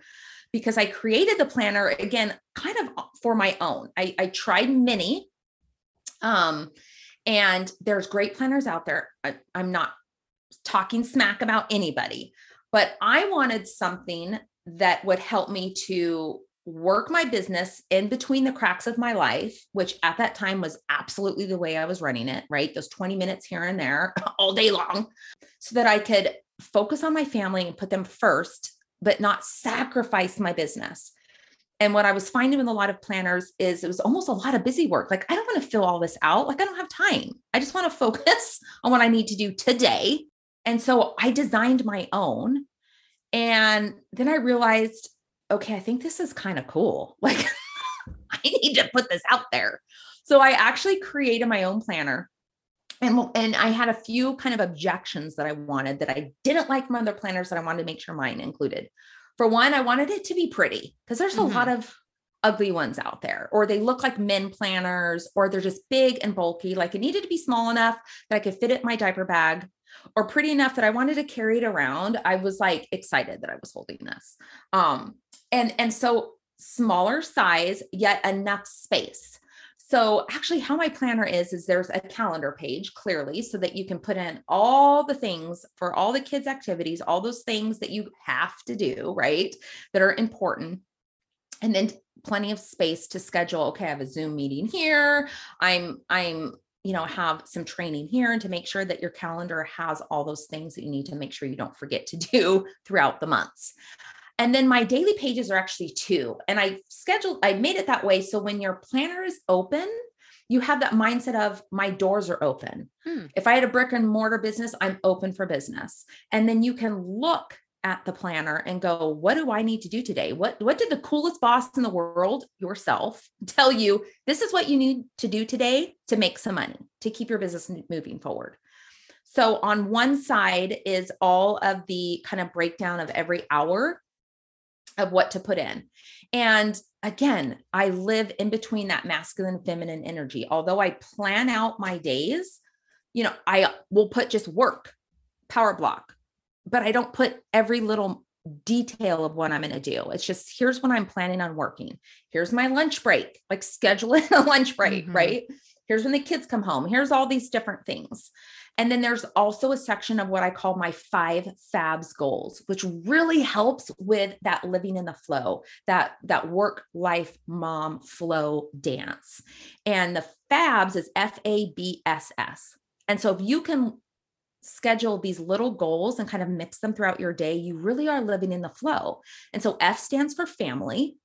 [SPEAKER 2] because I created the planner again, kind of for my own. I, I tried many. Um, and there's great planners out there. I, I'm not talking smack about anybody, but I wanted something that would help me to work my business in between the cracks of my life, which at that time was absolutely the way I was running it, right? Those 20 minutes here and there all day long, so that I could focus on my family and put them first, but not sacrifice my business. And what I was finding with a lot of planners is it was almost a lot of busy work. Like, I don't want to fill all this out. Like, I don't have time. I just want to focus on what I need to do today. And so I designed my own. And then I realized okay, I think this is kind of cool. Like, I need to put this out there. So I actually created my own planner. And, and I had a few kind of objections that I wanted that I didn't like from other planners that I wanted to make sure mine included. For one, I wanted it to be pretty because there's a mm-hmm. lot of ugly ones out there, or they look like men planners, or they're just big and bulky. Like it needed to be small enough that I could fit it in my diaper bag, or pretty enough that I wanted to carry it around. I was like excited that I was holding this. Um, and and so smaller size yet enough space so actually how my planner is is there's a calendar page clearly so that you can put in all the things for all the kids activities all those things that you have to do right that are important. And then plenty of space to schedule okay i have a zoom meeting here. I'm i'm you know have some training here and to make sure that your calendar has all those things that you need to make sure you don't forget to do throughout the months and then my daily pages are actually two. And I scheduled, I made it that way. So when your planner is open, you have that mindset of my doors are open. Hmm. If I had a brick and mortar business, I'm open for business. And then you can look at the planner and go, what do I need to do today? What what did the coolest boss in the world, yourself, tell you this is what you need to do today to make some money, to keep your business moving forward? So on one side is all of the kind of breakdown of every hour of what to put in. And again, I live in between that masculine feminine energy. Although I plan out my days, you know, I will put just work, power block, but I don't put every little detail of what I'm going to do. It's just here's when I'm planning on working. Here's my lunch break, like scheduling a lunch break, mm-hmm. right? Here's when the kids come home. Here's all these different things. And then there's also a section of what I call my five fabs goals, which really helps with that living in the flow, that that work life mom flow dance. And the fabs is F A B S S. And so if you can schedule these little goals and kind of mix them throughout your day, you really are living in the flow. And so F stands for family,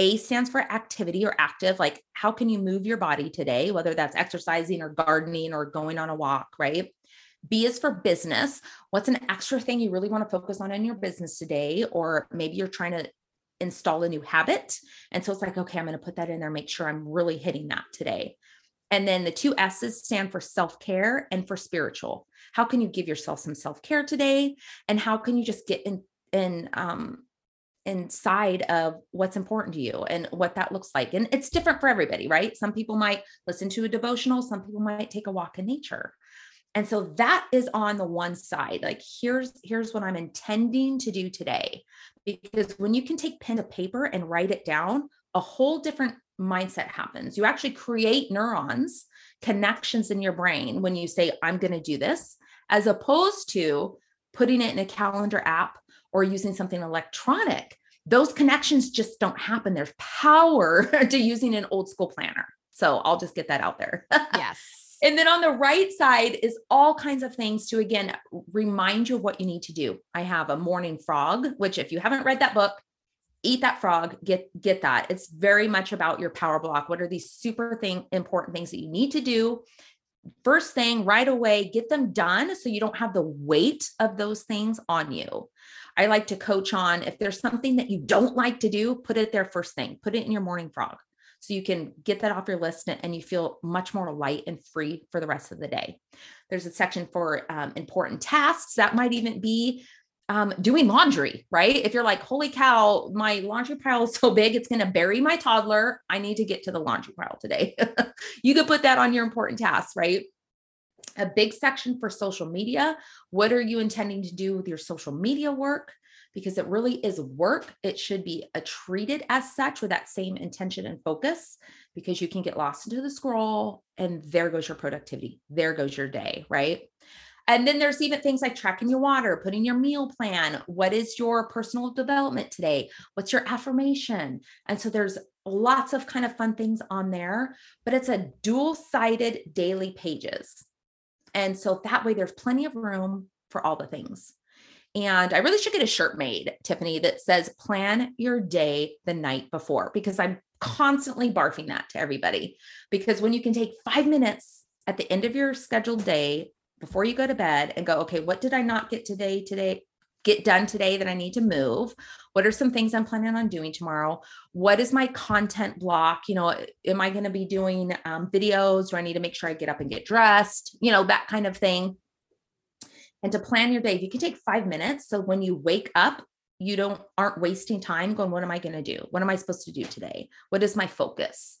[SPEAKER 2] A stands for activity or active, like how can you move your body today, whether that's exercising or gardening or going on a walk, right? B is for business. What's an extra thing you really want to focus on in your business today? Or maybe you're trying to install a new habit. And so it's like, okay, I'm going to put that in there, make sure I'm really hitting that today. And then the two S's stand for self care and for spiritual. How can you give yourself some self care today? And how can you just get in, in, um, inside of what's important to you and what that looks like. And it's different for everybody, right? Some people might listen to a devotional, some people might take a walk in nature. And so that is on the one side. Like here's here's what I'm intending to do today. Because when you can take pen to paper and write it down, a whole different mindset happens. You actually create neurons, connections in your brain when you say I'm going to do this as opposed to putting it in a calendar app or using something electronic. Those connections just don't happen. There's power to using an old school planner. So I'll just get that out there.
[SPEAKER 1] yes.
[SPEAKER 2] And then on the right side is all kinds of things to again remind you of what you need to do. I have a morning frog, which if you haven't read that book, eat that frog, get get that. It's very much about your power block. What are these super thing important things that you need to do? First thing right away, get them done so you don't have the weight of those things on you. I like to coach on if there's something that you don't like to do, put it there first thing. Put it in your morning frog so you can get that off your list and you feel much more light and free for the rest of the day. There's a section for um, important tasks. That might even be um, doing laundry, right? If you're like, holy cow, my laundry pile is so big, it's going to bury my toddler. I need to get to the laundry pile today. you could put that on your important tasks, right? A big section for social media. What are you intending to do with your social media work? because it really is work. It should be a treated as such with that same intention and focus because you can get lost into the scroll and there goes your productivity. There goes your day, right? And then there's even things like tracking your water, putting your meal plan. What is your personal development today? What's your affirmation? And so there's lots of kind of fun things on there, but it's a dual sided daily pages. And so that way there's plenty of room for all the things. And I really should get a shirt made, Tiffany, that says plan your day the night before because I'm constantly barfing that to everybody. Because when you can take five minutes at the end of your scheduled day before you go to bed and go, okay, what did I not get today, today, get done today that I need to move? What are some things I'm planning on doing tomorrow? What is my content block? You know, am I going to be doing um, videos? Do I need to make sure I get up and get dressed? You know, that kind of thing and to plan your day. You can take five minutes, so when you wake up, you don't aren't wasting time going, what am I going to do? What am I supposed to do today? What is my focus?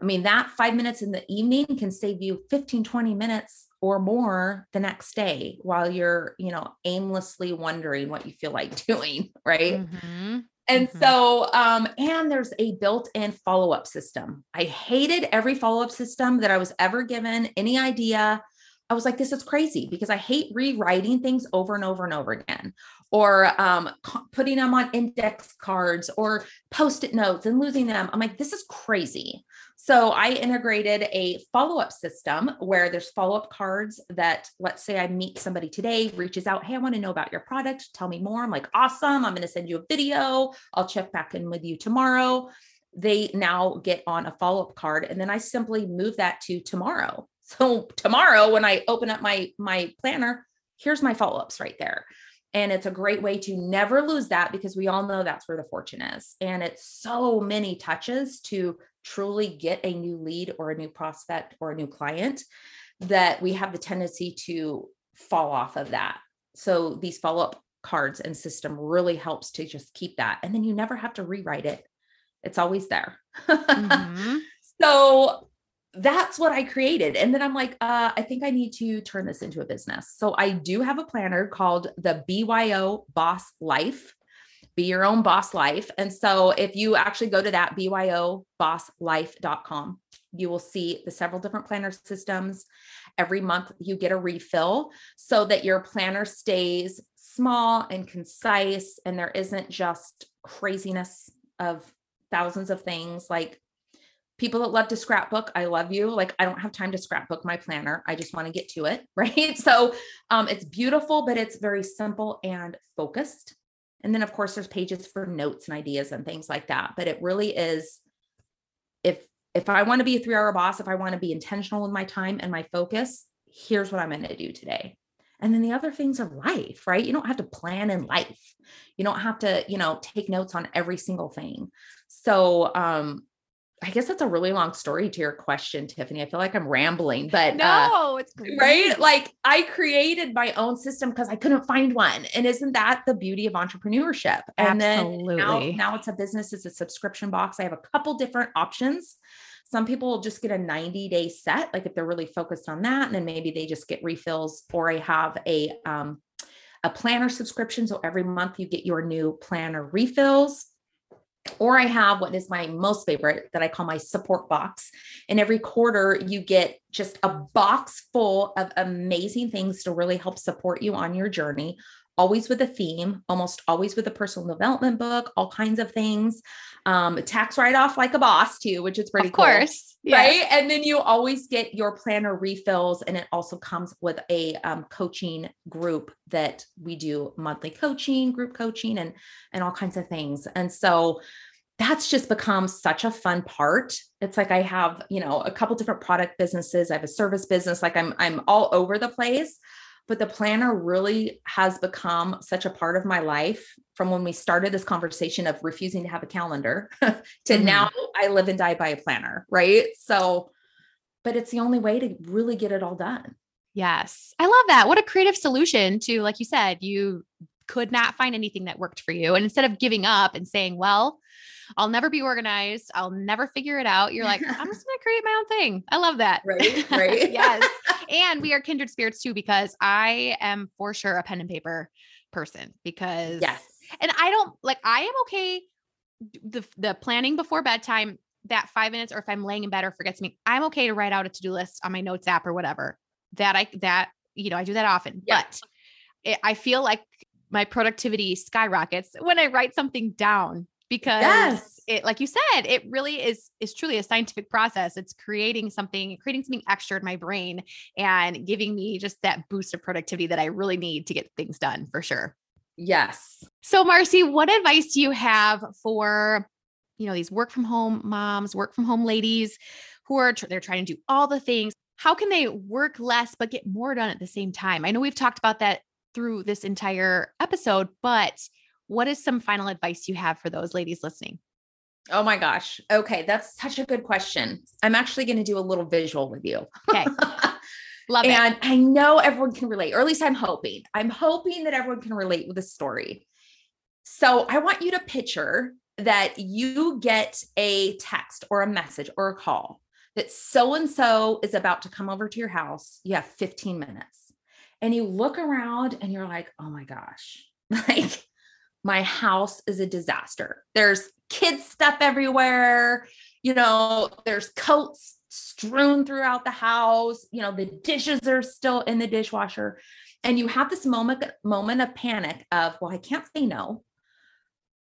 [SPEAKER 2] I mean, that five minutes in the evening can save you 15, 20 minutes or more the next day while you're, you know, aimlessly wondering what you feel like doing. Right. Mm-hmm. And mm-hmm. so, um, and there's a built in follow up system. I hated every follow up system that I was ever given, any idea I was like, this is crazy because I hate rewriting things over and over and over again, or um, putting them on index cards or post it notes and losing them. I'm like, this is crazy. So I integrated a follow up system where there's follow up cards that, let's say I meet somebody today, reaches out, Hey, I want to know about your product. Tell me more. I'm like, awesome. I'm going to send you a video. I'll check back in with you tomorrow. They now get on a follow up card. And then I simply move that to tomorrow. So tomorrow when I open up my my planner, here's my follow-ups right there. And it's a great way to never lose that because we all know that's where the fortune is. And it's so many touches to truly get a new lead or a new prospect or a new client that we have the tendency to fall off of that. So these follow-up cards and system really helps to just keep that. And then you never have to rewrite it. It's always there. Mm-hmm. so that's what I created. And then I'm like, uh, I think I need to turn this into a business. So I do have a planner called the BYO Boss Life, Be Your Own Boss Life. And so if you actually go to that BYOBossLife.com, you will see the several different planner systems. Every month you get a refill so that your planner stays small and concise and there isn't just craziness of thousands of things like people that love to scrapbook i love you like i don't have time to scrapbook my planner i just want to get to it right so um, it's beautiful but it's very simple and focused And then of course there's pages for notes and ideas and things like that. But it really is if if I want to be a 3-hour boss, if I want to be intentional with my time and my focus, here's what I'm going to do today. And then the other things are life, right? You don't have to plan in life. You don't have to, you know, take notes on every single thing. So, um, I guess that's a really long story to your question, Tiffany. I feel like I'm rambling, but
[SPEAKER 1] uh, no, uh, it's
[SPEAKER 2] great. right. Like I created my own system because I couldn't find one. And isn't that the beauty of entrepreneurship? And Absolutely. then now, now it's a business, it's a subscription box. I have a couple different options. Some people will just get a 90 day set, like if they're really focused on that, and then maybe they just get refills, or I have a um, a planner subscription. So every month you get your new planner refills or I have what is my most favorite that I call my support box. And every quarter, you get just a box full of amazing things to really help support you on your journey, always with a theme, almost always with a personal development book, all kinds of things. Um, tax write off like a boss, too, which is pretty
[SPEAKER 1] of
[SPEAKER 2] cool.
[SPEAKER 1] course.
[SPEAKER 2] Right. And then you always get your planner refills, and it also comes with a um, coaching group that we do monthly coaching, group coaching, and and all kinds of things. And so that's just become such a fun part. It's like I have, you know, a couple different product businesses. I have a service business. Like I'm I'm all over the place. But the planner really has become such a part of my life from when we started this conversation of refusing to have a calendar to mm-hmm. now I live and die by a planner, right? So, but it's the only way to really get it all done.
[SPEAKER 1] Yes. I love that. What a creative solution to, like you said, you could not find anything that worked for you. And instead of giving up and saying, well, I'll never be organized. I'll never figure it out. You're like, I'm just going to create my own thing. I love that.
[SPEAKER 2] Right. Right.
[SPEAKER 1] yes. And we are kindred spirits too, because I am for sure a pen and paper person because,
[SPEAKER 2] yes.
[SPEAKER 1] And I don't like, I am okay. The, the planning before bedtime, that five minutes, or if I'm laying in bed or forgets me, I'm okay to write out a to do list on my notes app or whatever. That I, that, you know, I do that often, yeah. but it, I feel like my productivity skyrockets when I write something down because yes. it like you said it really is is truly a scientific process. It's creating something creating something extra in my brain and giving me just that boost of productivity that i really need to get things done for sure.
[SPEAKER 2] Yes.
[SPEAKER 1] So marcy what advice do you have for you know these work from home moms work from home ladies who are they're trying to do all the things? How can they work less but get more done at the same time? I know we've talked about that through this entire episode but what is some final advice you have for those ladies listening?
[SPEAKER 2] Oh my gosh. Okay. That's such a good question. I'm actually going to do a little visual with you.
[SPEAKER 1] Okay. Love
[SPEAKER 2] and
[SPEAKER 1] it.
[SPEAKER 2] And I know everyone can relate, or at least I'm hoping. I'm hoping that everyone can relate with the story. So I want you to picture that you get a text or a message or a call that so and so is about to come over to your house. You have 15 minutes. And you look around and you're like, oh my gosh, like my house is a disaster. There's kids stuff everywhere. You know, there's coats strewn throughout the house. You know, the dishes are still in the dishwasher. And you have this moment moment of panic of, well, I can't say no.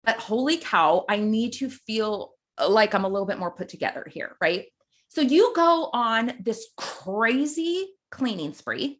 [SPEAKER 2] But holy cow, I need to feel like I'm a little bit more put together here, right? So you go on this crazy cleaning spree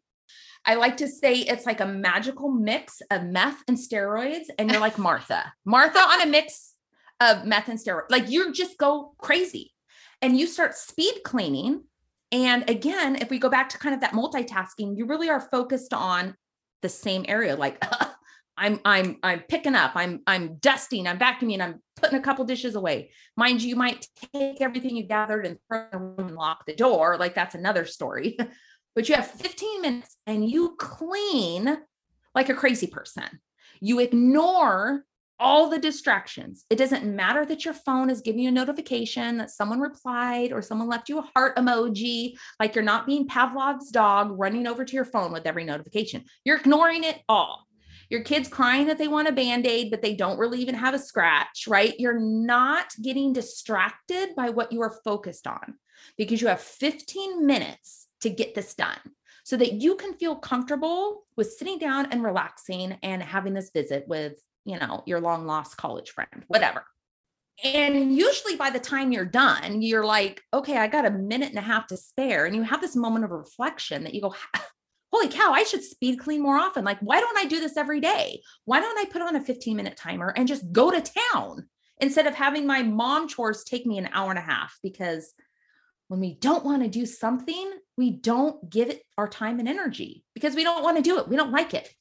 [SPEAKER 2] I like to say it's like a magical mix of meth and steroids, and you're like Martha. Martha on a mix of meth and steroids. Like you just go crazy and you start speed cleaning. And again, if we go back to kind of that multitasking, you really are focused on the same area. Like I'm I'm I'm picking up, I'm I'm dusting, I'm vacuuming, I'm putting a couple dishes away. Mind you, you might take everything you gathered and throw and lock the door. Like that's another story. but you have 15 minutes and you clean like a crazy person. You ignore all the distractions. It doesn't matter that your phone is giving you a notification that someone replied or someone left you a heart emoji, like you're not being Pavlov's dog running over to your phone with every notification. You're ignoring it all. Your kids crying that they want a band aid, but they don't really even have a scratch, right? You're not getting distracted by what you are focused on because you have 15 minutes to get this done so that you can feel comfortable with sitting down and relaxing and having this visit with, you know, your long lost college friend, whatever. And usually by the time you're done, you're like, okay, I got a minute and a half to spare. And you have this moment of reflection that you go, holy cow, I should speed clean more often. Like, why don't I do this every day? Why don't I put on a 15 minute timer and just go to town instead of having my mom chores take me an hour and a half? Because when we don't want to do something, we don't give it our time and energy because we don't want to do it. We don't like it.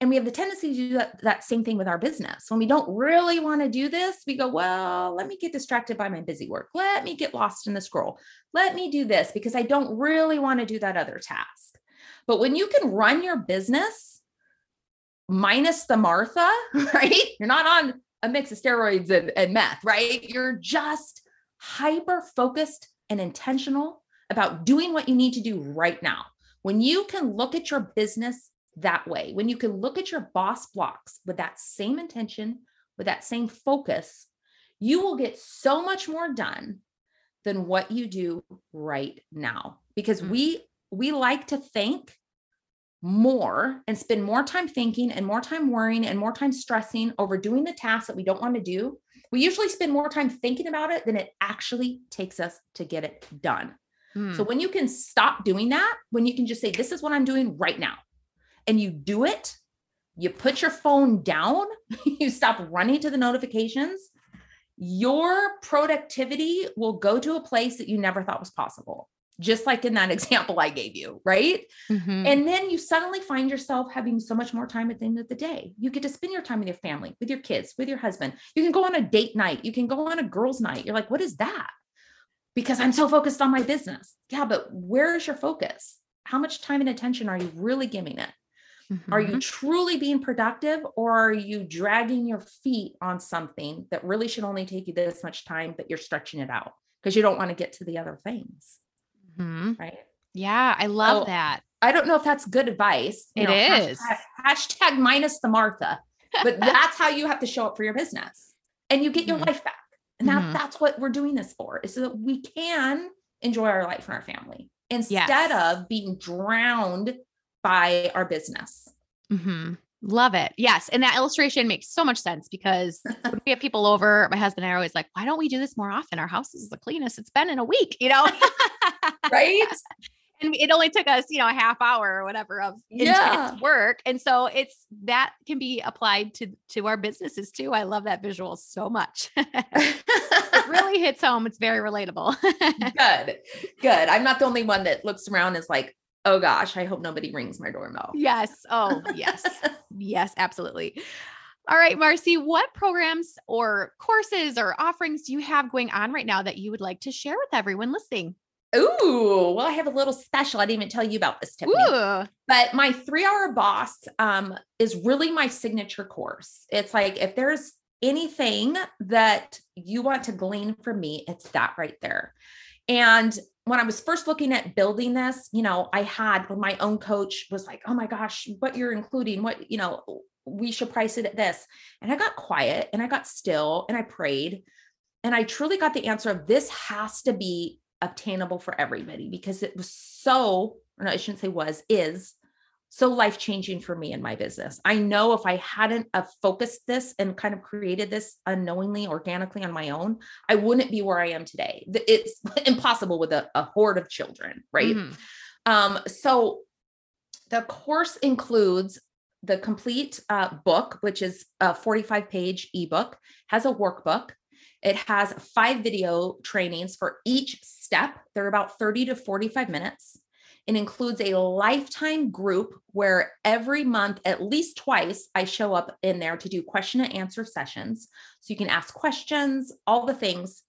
[SPEAKER 2] And we have the tendency to do that, that same thing with our business. When we don't really want to do this, we go, well, let me get distracted by my busy work. Let me get lost in the scroll. Let me do this because I don't really want to do that other task. But when you can run your business minus the Martha, right? You're not on a mix of steroids and, and meth, right? You're just hyper focused and intentional about doing what you need to do right now. When you can look at your business that way, when you can look at your boss blocks with that same intention, with that same focus, you will get so much more done than what you do right now because mm-hmm. we we like to think more and spend more time thinking and more time worrying and more time stressing over doing the tasks that we don't want to do. We usually spend more time thinking about it than it actually takes us to get it done. Mm. So when you can stop doing that, when you can just say, This is what I'm doing right now, and you do it, you put your phone down, you stop running to the notifications, your productivity will go to a place that you never thought was possible. Just like in that example I gave you, right? Mm-hmm. And then you suddenly find yourself having so much more time at the end of the day. You get to spend your time with your family, with your kids, with your husband. You can go on a date night. You can go on a girls' night. You're like, what is that? Because I'm so focused on my business. Yeah, but where is your focus? How much time and attention are you really giving it? Mm-hmm. Are you mm-hmm. truly being productive or are you dragging your feet on something that really should only take you this much time, but you're stretching it out because you don't want to get to the other things?
[SPEAKER 1] Mm-hmm. Right. Yeah, I love so, that.
[SPEAKER 2] I don't know if that's good advice.
[SPEAKER 1] It know, is
[SPEAKER 2] hashtag, hashtag, minus the Martha, but that's how you have to show up for your business and you get your mm-hmm. life back. And that, mm-hmm. that's what we're doing this for is so that we can enjoy our life and our family instead yes. of being drowned by our business.
[SPEAKER 1] Mm-hmm. Love it. Yes. And that illustration makes so much sense because when we have people over, my husband and I are always like, why don't we do this more often? Our house is the cleanest it's been in a week, you know?
[SPEAKER 2] right.
[SPEAKER 1] and it only took us, you know, a half hour or whatever of yeah. intense work. And so it's that can be applied to to our businesses too. I love that visual so much. it really hits home. It's very relatable.
[SPEAKER 2] good. Good. I'm not the only one that looks around and is like, oh gosh, I hope nobody rings my doorbell.
[SPEAKER 1] Yes. Oh, yes. yes, absolutely. All right, Marcy, what programs or courses or offerings do you have going on right now that you would like to share with everyone listening?
[SPEAKER 2] Ooh, well, I have a little special. I didn't even tell you about this, Tiffany. Ooh. But my three hour boss um, is really my signature course. It's like if there's anything that you want to glean from me, it's that right there. And when I was first looking at building this, you know, I had my own coach was like, oh my gosh, what you're including, what, you know, we should price it at this. And I got quiet and I got still and I prayed. And I truly got the answer of this has to be obtainable for everybody because it was so, or no, I shouldn't say was, is so life changing for me and my business. I know if I hadn't uh, focused this and kind of created this unknowingly, organically on my own, I wouldn't be where I am today. It's impossible with a, a horde of children, right? Mm-hmm. Um, so the course includes the complete uh, book, which is a 45 page ebook, has a workbook. It has five video trainings for each step. They're about 30 to 45 minutes. It includes a lifetime group where every month, at least twice, I show up in there to do question and answer sessions. So you can ask questions, all the things.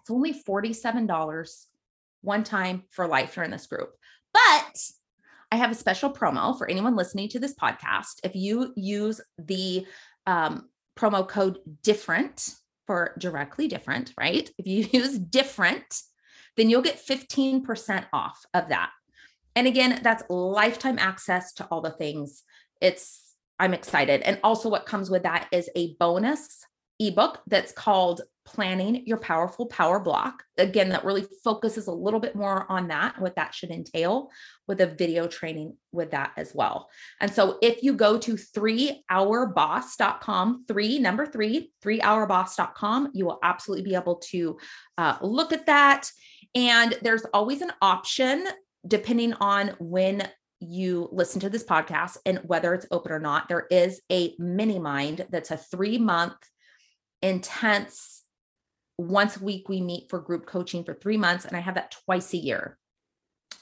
[SPEAKER 2] It's only $47 one time for life during this group. But I have a special promo for anyone listening to this podcast. If you use the um, promo code different for directly different, right? If you use different, then you'll get 15% off of that. And again, that's lifetime access to all the things. It's, I'm excited. And also, what comes with that is a bonus ebook that's called Planning Your Powerful Power Block. Again, that really focuses a little bit more on that, what that should entail, with a video training with that as well. And so if you go to 3hourboss.com, three, number three, 3hourboss.com, you will absolutely be able to uh, look at that. And there's always an option depending on when you listen to this podcast and whether it's open or not, there is a mini mind that's a three month intense once a week we meet for group coaching for three months and i have that twice a year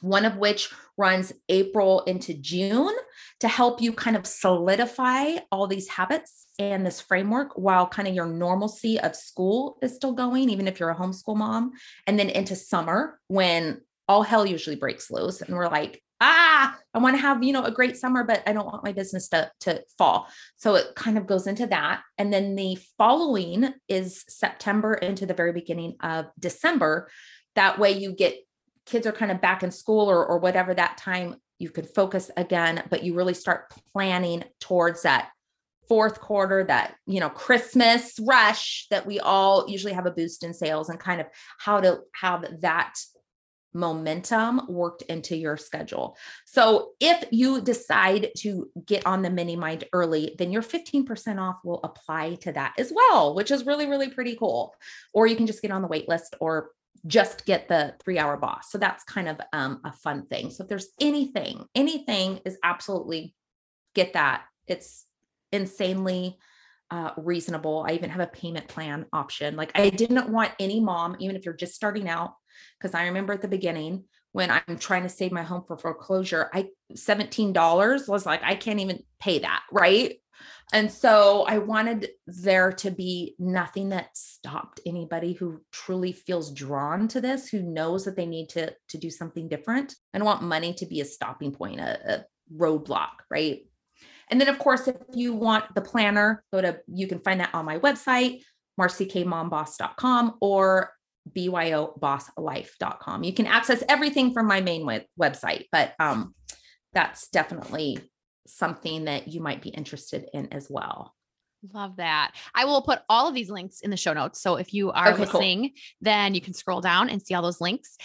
[SPEAKER 2] one of which runs April into June to help you kind of solidify all these habits and this framework while kind of your normalcy of school is still going, even if you're a homeschool mom. And then into summer when all hell usually breaks loose and we're like, ah, I want to have, you know, a great summer, but I don't want my business to, to fall. So it kind of goes into that. And then the following is September into the very beginning of December. That way you get kids are kind of back in school or, or whatever that time you could focus again but you really start planning towards that fourth quarter that you know christmas rush that we all usually have a boost in sales and kind of how to have that momentum worked into your schedule. So if you decide to get on the mini mind early, then your 15% off will apply to that as well, which is really, really pretty cool. Or you can just get on the wait list or just get the three hour boss. So that's kind of um, a fun thing. So if there's anything, anything is absolutely get that. It's insanely uh, reasonable. I even have a payment plan option. Like I didn't want any mom, even if you're just starting out, because I remember at the beginning when I'm trying to save my home for foreclosure, I $17 was like, I can't even pay that. Right. And so I wanted there to be nothing that stopped anybody who truly feels drawn to this, who knows that they need to, to do something different. I don't want money to be a stopping point, a, a roadblock, right? And then, of course, if you want the planner, go to, you can find that on my website, marcykmomboss.com or byobosslife.com. You can access everything from my main web- website, but um, that's definitely something that you might be interested in as well.
[SPEAKER 1] Love that. I will put all of these links in the show notes. So if you are okay, listening, cool. then you can scroll down and see all those links.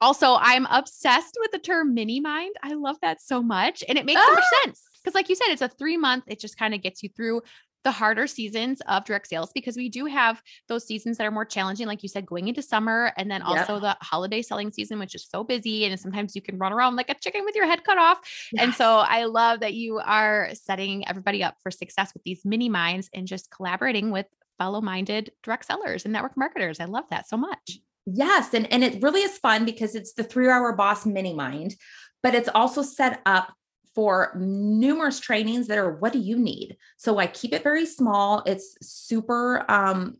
[SPEAKER 1] Also, I'm obsessed with the term mini mind. I love that so much. And it makes ah! so much ah! sense. Because, like you said, it's a three month, it just kind of gets you through the harder seasons of direct sales because we do have those seasons that are more challenging, like you said, going into summer and then also the holiday selling season, which is so busy. And sometimes you can run around like a chicken with your head cut off. Yes. And so I love that you are setting everybody up for success with these mini minds and just collaborating with fellow minded direct sellers and network marketers. I love that so much.
[SPEAKER 2] Yes. And, and it really is fun because it's the three hour boss mini mind, but it's also set up for numerous trainings that are what do you need so i keep it very small it's super um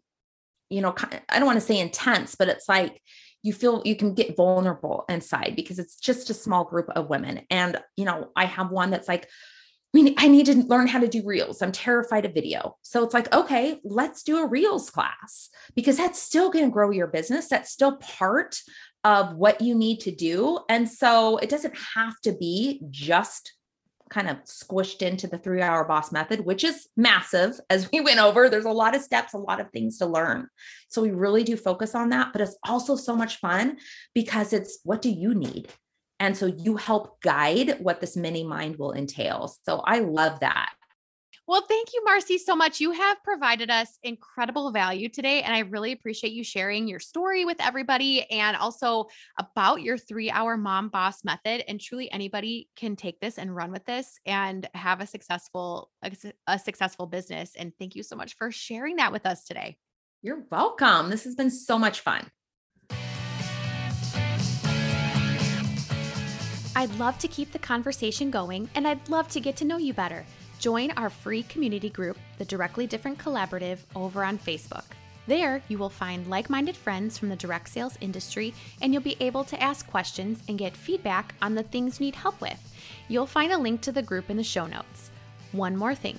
[SPEAKER 2] you know i don't want to say intense but it's like you feel you can get vulnerable inside because it's just a small group of women and you know i have one that's like I need to learn how to do reels. I'm terrified of video. So it's like, okay, let's do a reels class because that's still going to grow your business. That's still part of what you need to do. And so it doesn't have to be just kind of squished into the three hour boss method, which is massive as we went over. There's a lot of steps, a lot of things to learn. So we really do focus on that, but it's also so much fun because it's what do you need? And so you help guide what this mini mind will entail. So I love that.
[SPEAKER 1] Well, thank you, Marcy, so much. You have provided us incredible value today. And I really appreciate you sharing your story with everybody and also about your three hour mom boss method. And truly, anybody can take this and run with this and have a successful, a, a successful business. And thank you so much for sharing that with us today.
[SPEAKER 2] You're welcome. This has been so much fun.
[SPEAKER 1] I'd love to keep the conversation going and I'd love to get to know you better. Join our free community group, the Directly Different Collaborative, over on Facebook. There, you will find like minded friends from the direct sales industry, and you'll be able to ask questions and get feedback on the things you need help with. You'll find a link to the group in the show notes. One more thing